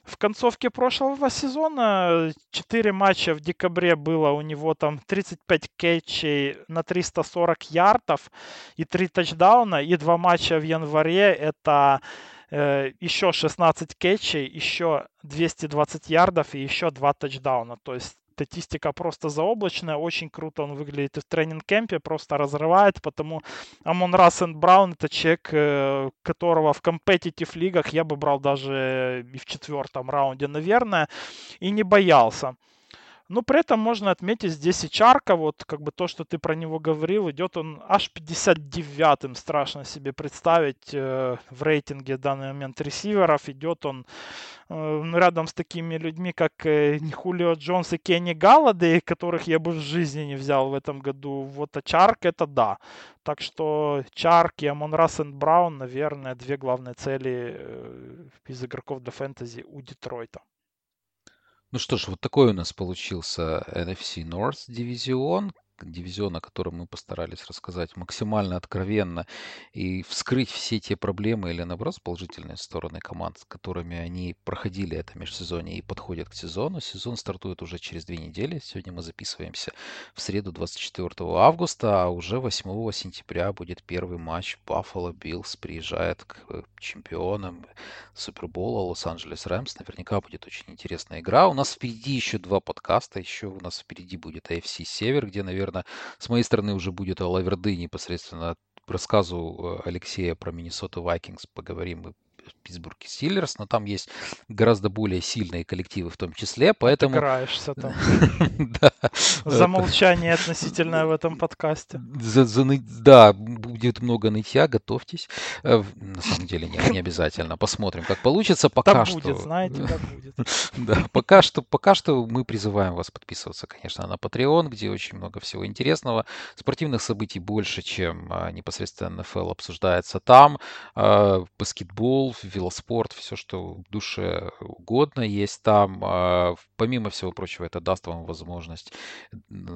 в концовке прошлого сезона. Четыре матча в декабре было у него там 35 кетчей на 340 ярдов и три тачдауна, и два матча в январе это Еще 16 кетчей, еще 220 ярдов и еще 2 тачдауна. То есть статистика просто заоблачная, очень круто он выглядит в тренинг-кемпе, просто разрывает, потому Амон Рассен Браун это человек, э, которого в компетитив лигах я бы брал даже и в четвертом раунде, наверное, и не боялся. Но при этом можно отметить здесь и Чарка, вот как бы то, что ты про него говорил, идет он аж 59-м, страшно себе представить э, в рейтинге в данный момент ресиверов, идет он э, рядом с такими людьми, как э, Хулио Джонс и Кенни Галлады, которых я бы в жизни не взял в этом году. Вот а Чарк это да. Так что Чарк и Амон Рассен Браун, наверное, две главные цели э, из игроков для фэнтези у Детройта. Ну что ж, вот такой у нас получился NFC North дивизион дивизион, о котором мы постарались рассказать максимально откровенно и вскрыть все те проблемы или, наоборот, положительные стороны команд, с которыми они проходили это межсезонье и подходят к сезону. Сезон стартует уже через две недели. Сегодня мы записываемся в среду 24 августа, а уже 8 сентября будет первый матч. Баффало Биллс приезжает к э, чемпионам Супербола Лос-Анджелес Рэмс. Наверняка будет очень интересная игра. У нас впереди еще два подкаста. Еще у нас впереди будет AFC Север, где, наверное, наверное, с моей стороны уже будет о Лаверды непосредственно рассказу э, Алексея про Миннесота Вайкингс поговорим Питтсбург Стиллерс, но там есть гораздо более сильные коллективы в том числе, поэтому... Играешься там. да. За молчание относительное в этом подкасте. За, за, да, будет много нытья, готовьтесь. Э, на самом деле нет, не обязательно. Посмотрим, как получится. Пока так что... будет, знаете, как будет. да, пока что, пока что мы призываем вас подписываться, конечно, на Patreon, где очень много всего интересного. Спортивных событий больше, чем а, непосредственно НФЛ обсуждается там. А, баскетбол, велоспорт, все, что душе угодно есть там. А, помимо всего прочего, это даст вам возможность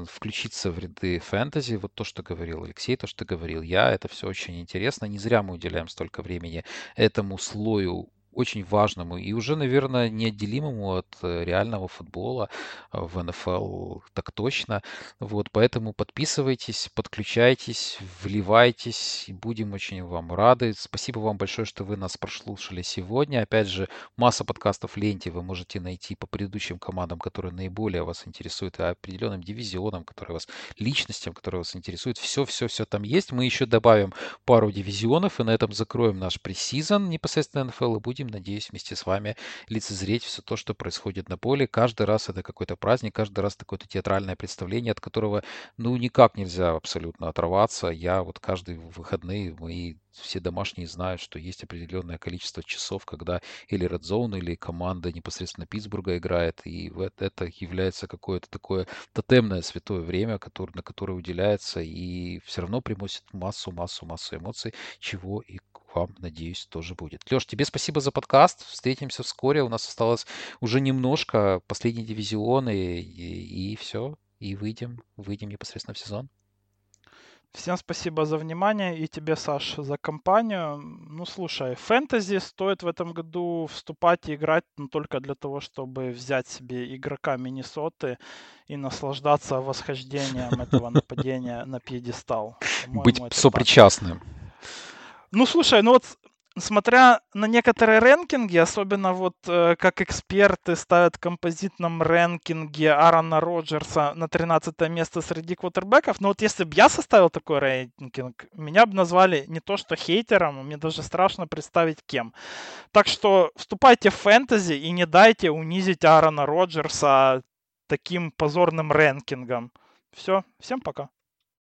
включиться в ряды фэнтези. Вот то, что говорил Алексей, то, что говорил я, это все очень интересно. Не зря мы уделяем столько времени этому слою очень важному и уже, наверное, неотделимому от э, реального футбола э, в НФЛ, так точно. Вот, поэтому подписывайтесь, подключайтесь, вливайтесь, и будем очень вам рады. Спасибо вам большое, что вы нас прослушали сегодня. Опять же, масса подкастов ленте вы можете найти по предыдущим командам, которые наиболее вас интересуют, и определенным дивизионам, которые вас, личностям, которые вас интересуют. Все-все-все там есть. Мы еще добавим пару дивизионов, и на этом закроем наш пресизон непосредственно НФЛ, и будем будем, надеюсь, вместе с вами лицезреть все то, что происходит на поле. Каждый раз это какой-то праздник, каждый раз какое-то театральное представление, от которого, ну, никак нельзя абсолютно оторваться. Я вот каждый выходные, мои все домашние знают, что есть определенное количество часов, когда или Red Zone, или команда непосредственно Питтсбурга играет, и это является какое-то такое тотемное святое время, которое, на которое уделяется, и все равно приносит массу, массу, массу эмоций, чего и вам, надеюсь, тоже будет. Леш, тебе спасибо за подкаст. Встретимся вскоре. У нас осталось уже немножко последний дивизион, и, и, и все. И выйдем, выйдем непосредственно в сезон. Всем спасибо за внимание и тебе, Саш, за компанию. Ну, слушай, фэнтези стоит в этом году вступать и играть но только для того, чтобы взять себе игрока Миннесоты и наслаждаться восхождением этого нападения на пьедестал. Быть сопричастным. Ну, слушай, ну вот смотря на некоторые рэнкинги, особенно вот э, как эксперты ставят в композитном рэнкинге Аарона Роджерса на 13 место среди квотербеков, но вот если бы я составил такой рейтинг, меня бы назвали не то что хейтером, мне даже страшно представить кем. Так что вступайте в фэнтези и не дайте унизить Аарона Роджерса таким позорным рэнкингом. Все, всем пока.